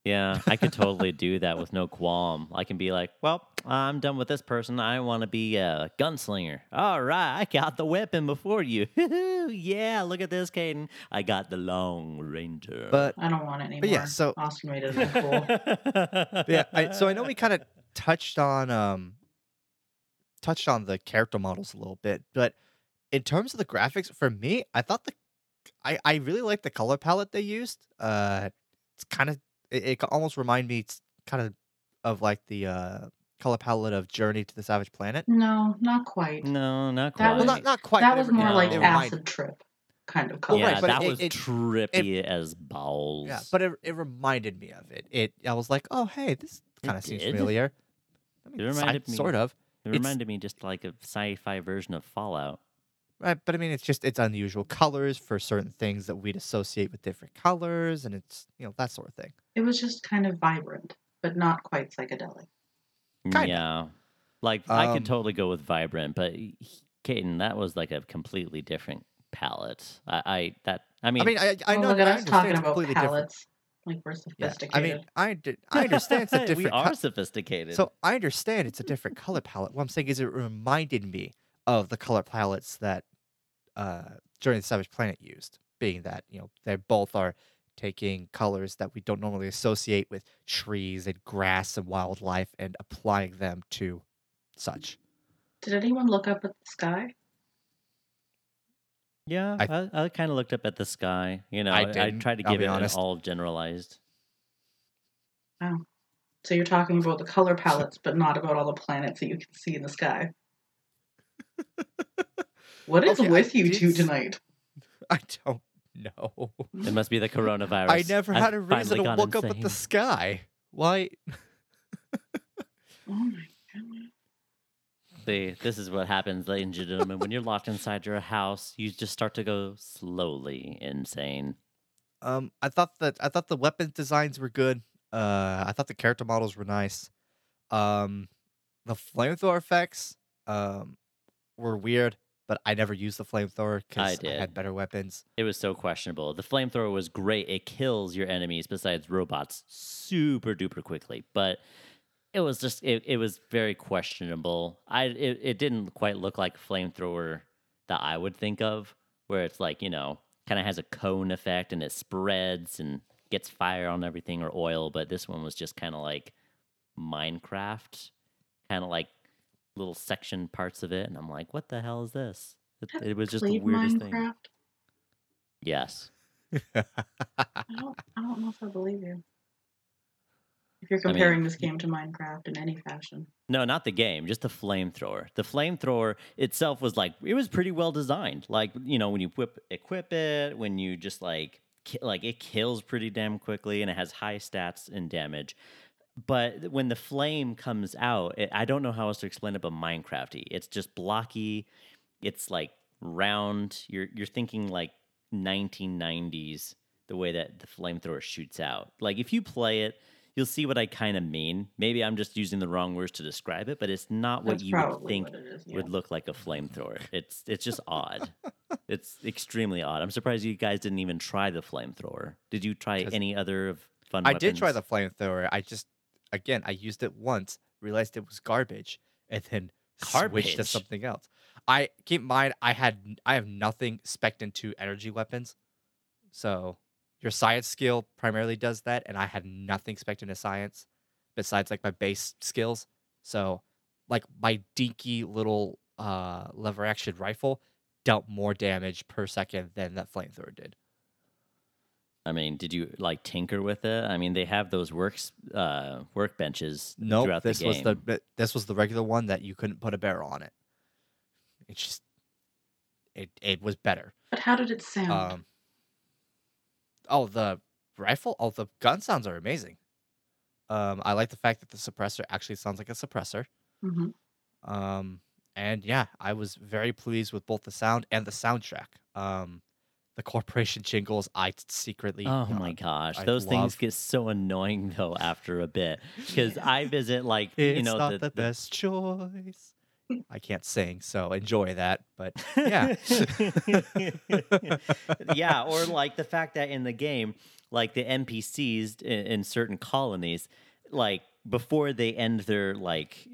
Yeah, I could totally do that with no qualm. I can be like, well, I'm done with this person. I want to be a gunslinger. All right, I got the weapon before you. yeah, look at this, Caden. I got the Long Ranger. But I don't want it anymore. But yeah, so- Austin made it cool. yeah, I, so I know we kind of touched on um touched on the character models a little bit, but in terms of the graphics, for me, I thought the I I really like the color palette they used. Uh, it's kind of it, it almost remind me kind of of like the uh color palette of Journey to the Savage Planet. No, not quite. no, not quite. That Well, was- not not quite. that was it- more it- like acid trip kind of Well, color. yeah, right, but that it- was it- trippy as balls. Yeah, but it, it reminded me of it. It I was like, oh hey, this kind of seems did? familiar. I It mean, si- reminded me- sort of. it it's- reminded me just like a sci-fi version of Fallout. Right, but I mean, it's just it's unusual colors for certain things that we'd associate with different colors, and it's you know that sort of thing. It was just kind of vibrant, but not quite psychedelic. Kinda. Yeah, like I Um, could totally go with vibrant, but he- Caden, that was like a completely different palette. I, I that I mean, I mean, I, I oh, know look at I us understand talking it's about completely different. palettes. Like we're Yeah, sophisticated. I mean, I d- I understand it's a different. we are co- sophisticated. so I understand it's a different color palette. What I'm saying is, it reminded me of the color palettes that uh, Journey to the Savage Planet used. being that you know they both are taking colors that we don't normally associate with trees and grass and wildlife and applying them to such. Did anyone look up at the sky? Yeah, I- I, I, kind of looked up at the sky. You know, I I, I tried to give it honest. all generalized. Oh. So you're talking about the color palettes, but not about all the planets that you can see in the sky. What is Okay, I with you two tonight? I don't know. It must be the coronavirus. I never I've had a reason finally to gone look up at the insane. sky. Why? Oh my goodness. See, this is what happens, ladies and gentlemen. when you're locked inside your house, you just start to go slowly insane. Um, I thought that I thought the weapon designs were good. Uh, I thought the character models were nice. Um, the flamethrower effects um were weird, but I never used the flamethrower because I, did. had better weapons. It was so questionable. The flamethrower was great. It kills your enemies besides robots super duper quickly, but it was just it, it was very questionable. I it, it didn't quite look like a flamethrower that I would think of where it's like, you know, kind of has a cone effect and it spreads and gets fire on everything or oil, but this one was just kind of like Minecraft, kind of like little section parts of it and I'm like, what the hell is this? It, it was just the weirdest thing. Yes. I don't. I don't know if I believe you. If you're I mean- comparing this game to Minecraft in any fashion, No, not the game, just the flamethrower. The flamethrower itself was like it was pretty well designed. Like you know when you whip, equip it, when you just like ki- like it kills pretty damn quickly and it has high stats and damage. But when the flame comes out, it, I don't know how else to explain it, but Minecrafty. It's just blocky. It's like round. You're you're thinking like 1990s the way that the flamethrower shoots out. Like if you play it, you'll see what I kind of mean. Maybe I'm just using the wrong words to describe it, but it's not what that's you would think what it is. Yeah. would look like a flamethrower. It's it's just odd. it's extremely odd. I'm surprised you guys didn't even try the flamethrower. Did you try any other of fun? I did try the flamethrower. I just again I used it once, realized it was garbage, and then switched to Garbage? something else. I keep in mind I had I have nothing spec into energy weapons, so your science skill primarily does that, and I had nothing spec into science besides like my base skills. So like my dinky little uh lever action rifle dealt more damage per second than that flamethrower did. I mean, did you like tinker with it? I mean, they have those works uh, workbenches No, throughout this the game. was the this was the regular one that you couldn't put a barrel on it. It's just it it was better. But how did it sound? Um Oh, the rifle, oh the gun sounds are amazing. Um I like the fact that the suppressor actually sounds like a suppressor. hmm Um and yeah, I was very pleased with both the sound and the soundtrack. Um the corporation jingles I secretly Oh my gosh, I those things get so annoying though after a bit because I visit like It's you know not the, the, the- best choice. I can't sing, so enjoy that. But yeah, yeah, or like the fact that in the game, like the NPCs in, in certain colonies, like before they end their like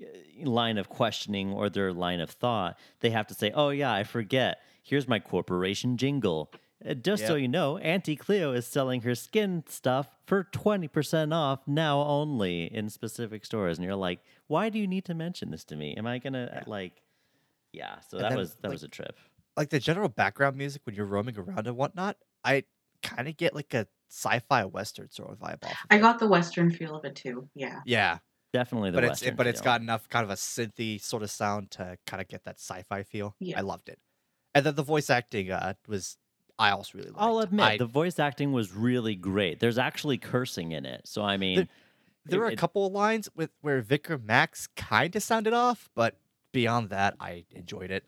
line of questioning or their line of thought, they have to say, "Oh yeah, I forget. Here's my corporation jingle." Uh, Just so you know, Auntie Cleo is selling her skin stuff for 20% off now only in specific stores. And you're like, why do you need to mention this to me? Am I going to, like, yeah, so And that then, was that like, was a trip. like the general background music when you're roaming around and whatnot, I kind of get like a sci-fi western sort of vibe off. Of I it. got the Western feel of it too. Yeah. yeah, Definitely the but it's Western it, but it's feel. got enough kind of a synthy sort of sound to kind of get that sci-fi feel. Yeah. I loved it, and then the voice acting uh, was I also really liked. I'll admit I- the voice acting was really great. There's actually cursing in it, so I mean, there were it- a couple of lines with where Vicar Max kind of sounded off, but beyond that, I enjoyed it.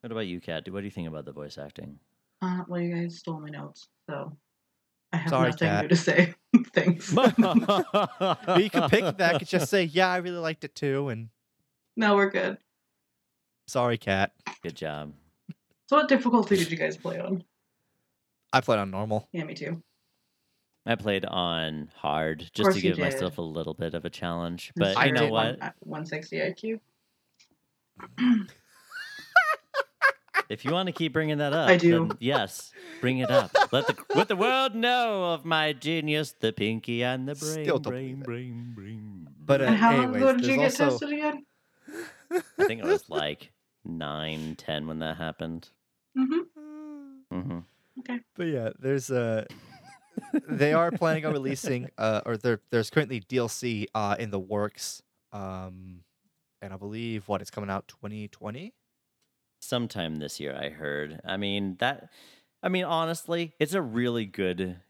what about you, Kat? What do you think about the voice acting? Uh, well, you guys stole my notes, so I have Sorry, nothing Kat. new to say. Thanks. But you can piggyback and just say, "Yeah, I really liked it too," and no, we're good. sorry, Kat. Good job. So, what difficulty did you guys play on? I played on normal. Yeah, me too. I played on hard just to you give myself a little bit of a challenge. But I you know what? uh, 160 IQ. If you want to keep bringing that up, I do. then yes, bring it up. Let the let the world know of my genius, the pinky and the brain, Still don't brain, believe brain, brain. But uh, and how long ago did you get also tested again? I think it was like nine, ten when that happened. Mm-hmm. hmm Okay. But yeah, there's a. they are planning on releasing, uh, or there, there's currently DLC uh, in the works, um, and I believe what it's coming out 2020. Sometime this year, I heard. I mean that. I mean, honestly, it's a really good,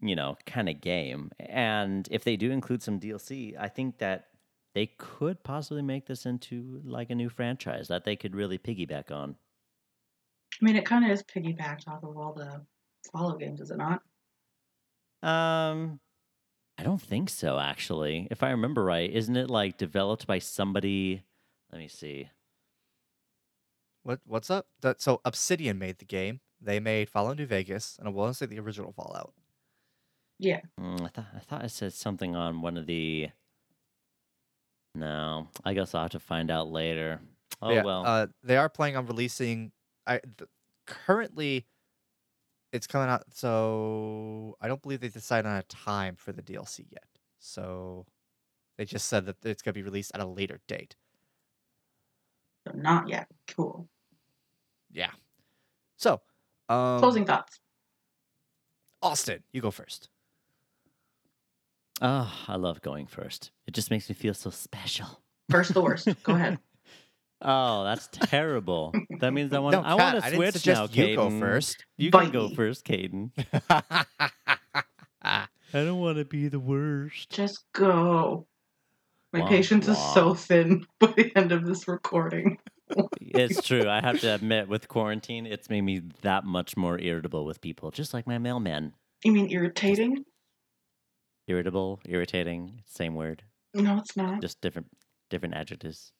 you know, kind of game. And if they do include some DLC, I think that they could possibly make this into like a new franchise that they could really piggyback on. I mean, it kind of is piggybacked off of all the Fallout games, is it not? Um, I don't think so. Actually, if I remember right, isn't it like developed by somebody? Let me see. What what's up? That so Obsidian made the game. They made Fallout New Vegas, and I want to say the original Fallout. Yeah. Mm, I thought I thought it said something on one of the. No, I guess I'll have to find out later. Oh yeah, well. uh, they are planning on releasing. I th- currently, it's coming out. So I don't believe they decided on a time for the DLC yet. So they just said that it's going to be released at a later date. So not yet. Cool. Yeah. So, um, Closing thoughts. Austin, you go first. oh, I love going first. It just makes me feel so special. First the worst. Go ahead. Oh, that's terrible. that means I want. No, I want to switch suggest now, you go first. You can go Bye. first, Caden. I don't want to be the worst. Just go. My Womp patience is so thin by the end of this recording. It's true. I have to admit, with quarantine, it's made me that much more irritable with people, just like my mailman. You mean irritating? Irritable, irritating, same word, No, it's not. just different, different adjectives.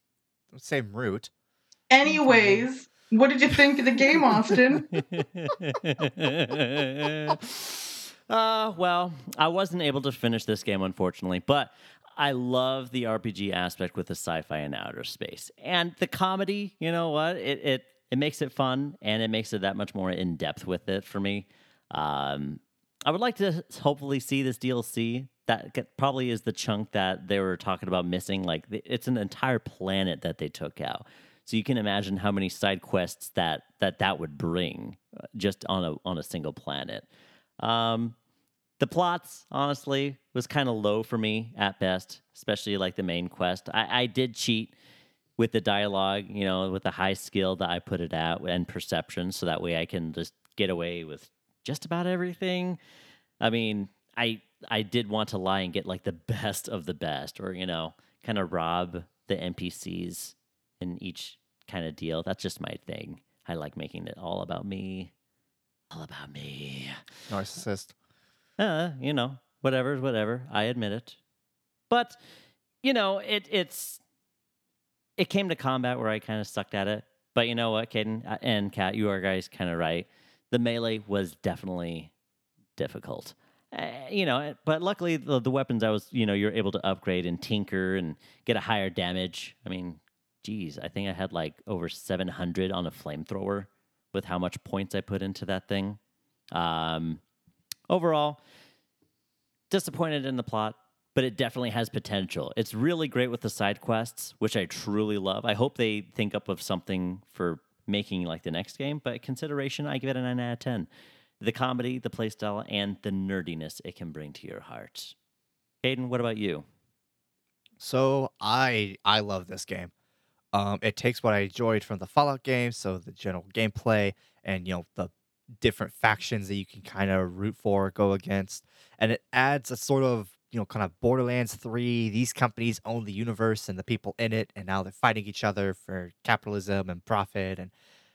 Same route. Anyways, what did you think of the game, Austin? uh, well, I wasn't able to finish this game, unfortunately, but I love the RPG aspect with the sci-fi and outer space, and the comedy. You know what? It it it makes it fun, and it makes it that much more in depth with it for me. Um, I would like to hopefully see this DLC. That probably is the chunk that they were talking about missing. Like it's an entire planet that they took out. So you can imagine how many side quests that that that would bring uh, just on a on a single planet. Um, the plots, honestly, was kind of low for me at best, especially like the main quest. I, I did cheat with the dialogue, you know, with the high skill that I put it at and perception, so that way I can just get away with just about everything. I mean, I I did want to lie and get like the best of the best, or you know, kind of rob the NPCs in each kind of deal. That's just my thing. I like making it all about me, all about me. Narcissist. Uh, you know, whatever, whatever. I admit it. But you know, it it's it came to combat where I kind of sucked at it. But you know what, Caden uh, and Kat, you are guys kind of right. The melee was definitely difficult. Uh, you know, but luckily the, the weapons I was, you know, you're able to upgrade and tinker and get a higher damage. I mean, geez, I think I had like over 700 on a flamethrower with how much points I put into that thing. Um, overall, disappointed in the plot, but it definitely has potential. It's really great with the side quests, which I truly love. I hope they think up of something for making like the next game, but consideration, I give it a 9 out of 10. The comedy, the playstyle, and the nerdiness it can bring to your heart. Hayden, what about you? So I I love this game. Um, it takes what I enjoyed from the Fallout games, so the general gameplay and you know the different factions that you can kind of root for, go against, and it adds a sort of you know kind of Borderlands three. These companies own the universe and the people in it, and now they're fighting each other for capitalism and profit. And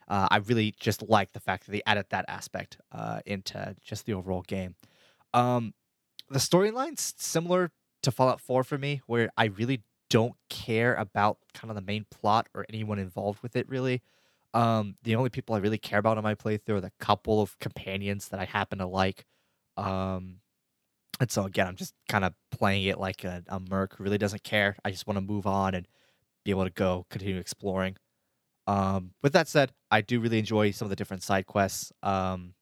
uh, I really just like the fact that they added that aspect uh, into just the overall game. Um, the storyline's similar to Fallout 4 for me, where I really don't care about kind of the main plot or anyone involved with it really. Um, the only people I really care about in my playthrough are the couple of companions that I happen to like. Um, and so again, I'm just kind of playing it like a, a merc who really doesn't care. I just want to move on and be able to go continue exploring. Um, with that said, I do really enjoy some of the different side quests. Um,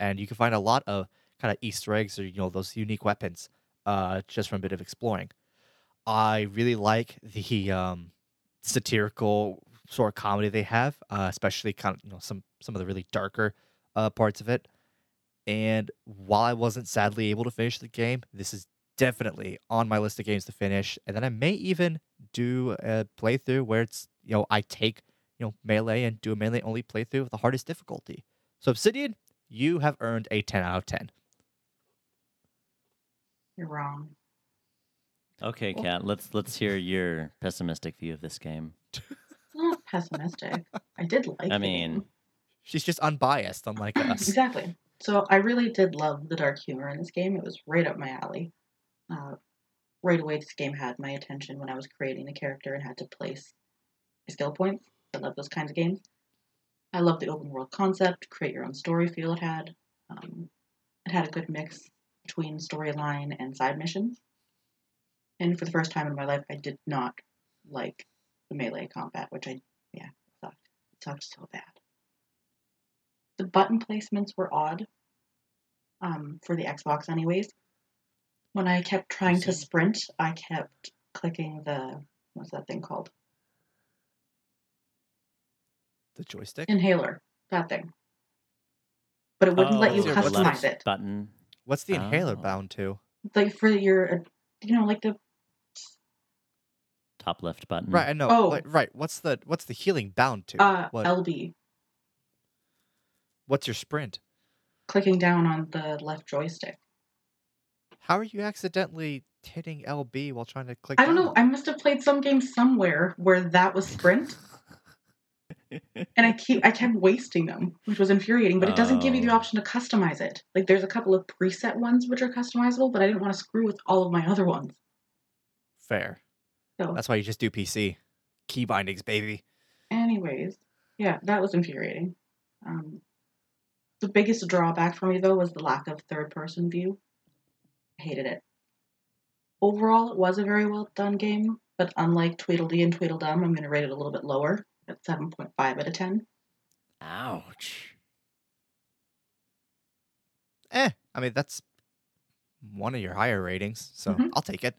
and you can find a lot of kind of Easter eggs or you know those unique weapons uh, just from a bit of exploring. I really like the um, satirical sort of comedy they have, uh, especially kind of you know some some of the really darker uh, parts of it. And while I wasn't sadly able to finish the game, this is definitely on my list of games to finish. And then I may even do a playthrough where it's you know I take you know melee and do a melee only playthrough with the hardest difficulty. So Obsidian, you have earned a ten out of ten. You're wrong. Okay, Kat, let's let's hear your pessimistic view of this game. It's not pessimistic. I did like. I the mean, game. She's just unbiased, unlike us. exactly. So I really did love the dark humor in this game. It was right up my alley. Uh, right away, this game had my attention when I was creating the character and had to place my skill points. I love those kinds of games. I love the open world concept, create your own story feel it had. Um, it had a good mix between storyline and side missions. And for the first time in my life, I did not like the melee combat, which I, yeah, it sucked. It sucked so bad. The button placements were odd um, for the Xbox, anyways. When I kept trying to sprint, I kept clicking the what's that thing called? The joystick. Inhaler, that thing. But it wouldn't let you Oh, what's the customize it. Button. What's the inhaler Oh. bound to? Like for your, uh, you know, like the Top left button. Right, I know. Oh. like, right. What's the what's the healing bound to? uh, what, LB, what's your sprint? clicking down on the left joystick. How are you accidentally hitting LB while trying to click? I don't know. I must have played some game somewhere where that was sprint, and I keep I kept wasting them, which was infuriating. But it doesn't give you the Oh. option to customize it. Like there's a couple of preset ones which are customizable, but I didn't want to screw with all of my other ones. Fair. So, That's why you just do PC. Key bindings, baby. anyways, yeah, that was infuriating. Um, the biggest drawback for me though was the lack of third person view. I hated it. Overall, it was a very well done game, but unlike Tweedledee and Tweedledum, I'm going to rate it a little bit lower at 7.5 out of 10. Ouch. Eh. I mean, that's one of your higher ratings, so Mhm. I'll take it.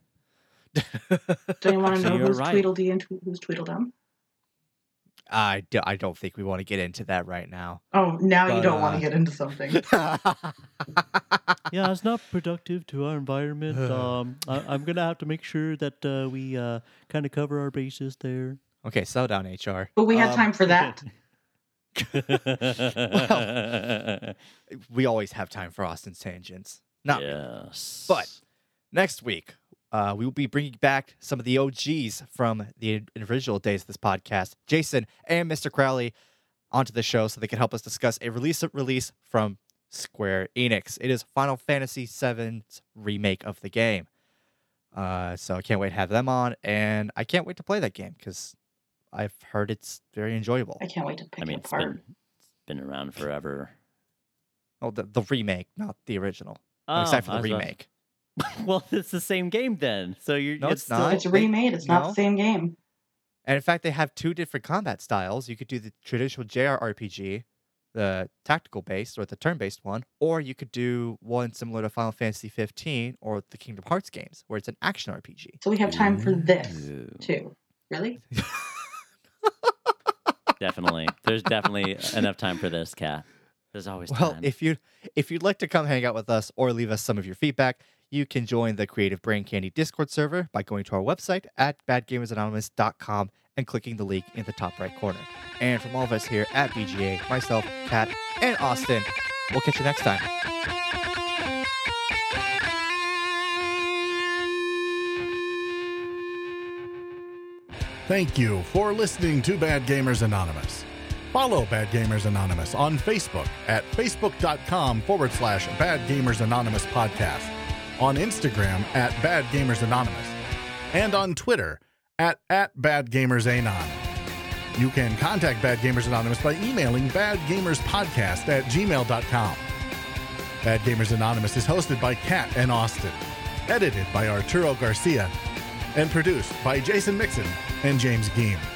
Do you want to So know you're who's right. Tweedledee and who's Tweedledum? I, do, I don't think we want to get into that right now. Oh, now But, you don't want uh, to get into something. Yeah, it's not productive to our environment. Um, I, I'm gonna have to make sure that uh, we uh, kind of cover our bases there. Okay, slow down, HR. But we have Um, time for that. We always have time for Austin's tangents. Not yes. But next week, uh, we will be bringing back some of the OGs from the original days of this podcast, Jason and Mr. Crowley, onto the show so they can help us discuss a release release from Square Enix. It is Final Fantasy VII's remake of the game. Uh, so I can't wait to have them on, and I can't wait to play that game because I've heard it's very enjoyable. I can't wait to pick I mean, it it's apart. been, it's been around forever. Oh, the, the remake, not the original. I'm Oh, excited for the was about- remake. well, it's the same game then. So you're No, it's still- not. It's they- remade. It's not no. the same game. And in fact, they have two different combat styles. You could do the traditional JRPG, the tactical based or the turn based one, or you could do one similar to Final Fantasy 15 or the Kingdom Hearts games, where it's an action RPG. So we have time for this Ooh. too. Really? Definitely. There's definitely enough time for this, Kat. There's always Well, time. if you if you'd like to come hang out with us or leave us some of your feedback, you can join the Creative Brain Candy Discord server by going to our website at badgamersanonymous.com and clicking the link in the top right corner. And from all of us here at BGA, myself, Kat, and Austin, we'll catch you next time. Thank you for listening to Bad Gamers Anonymous. Follow Bad Gamers Anonymous on Facebook at facebook.com forward slash Bad Gamers Anonymous podcast, on Instagram at Bad Gamers Anonymous, and on Twitter at, at Bad Gamers Anon. You can contact Bad Gamers Anonymous by emailing badgamerspodcast at gmail.com. Bad Gamers Anonymous is hosted by Kat and Austin, edited by Arturo Garcia, and produced by Jason Mixon and James Geem.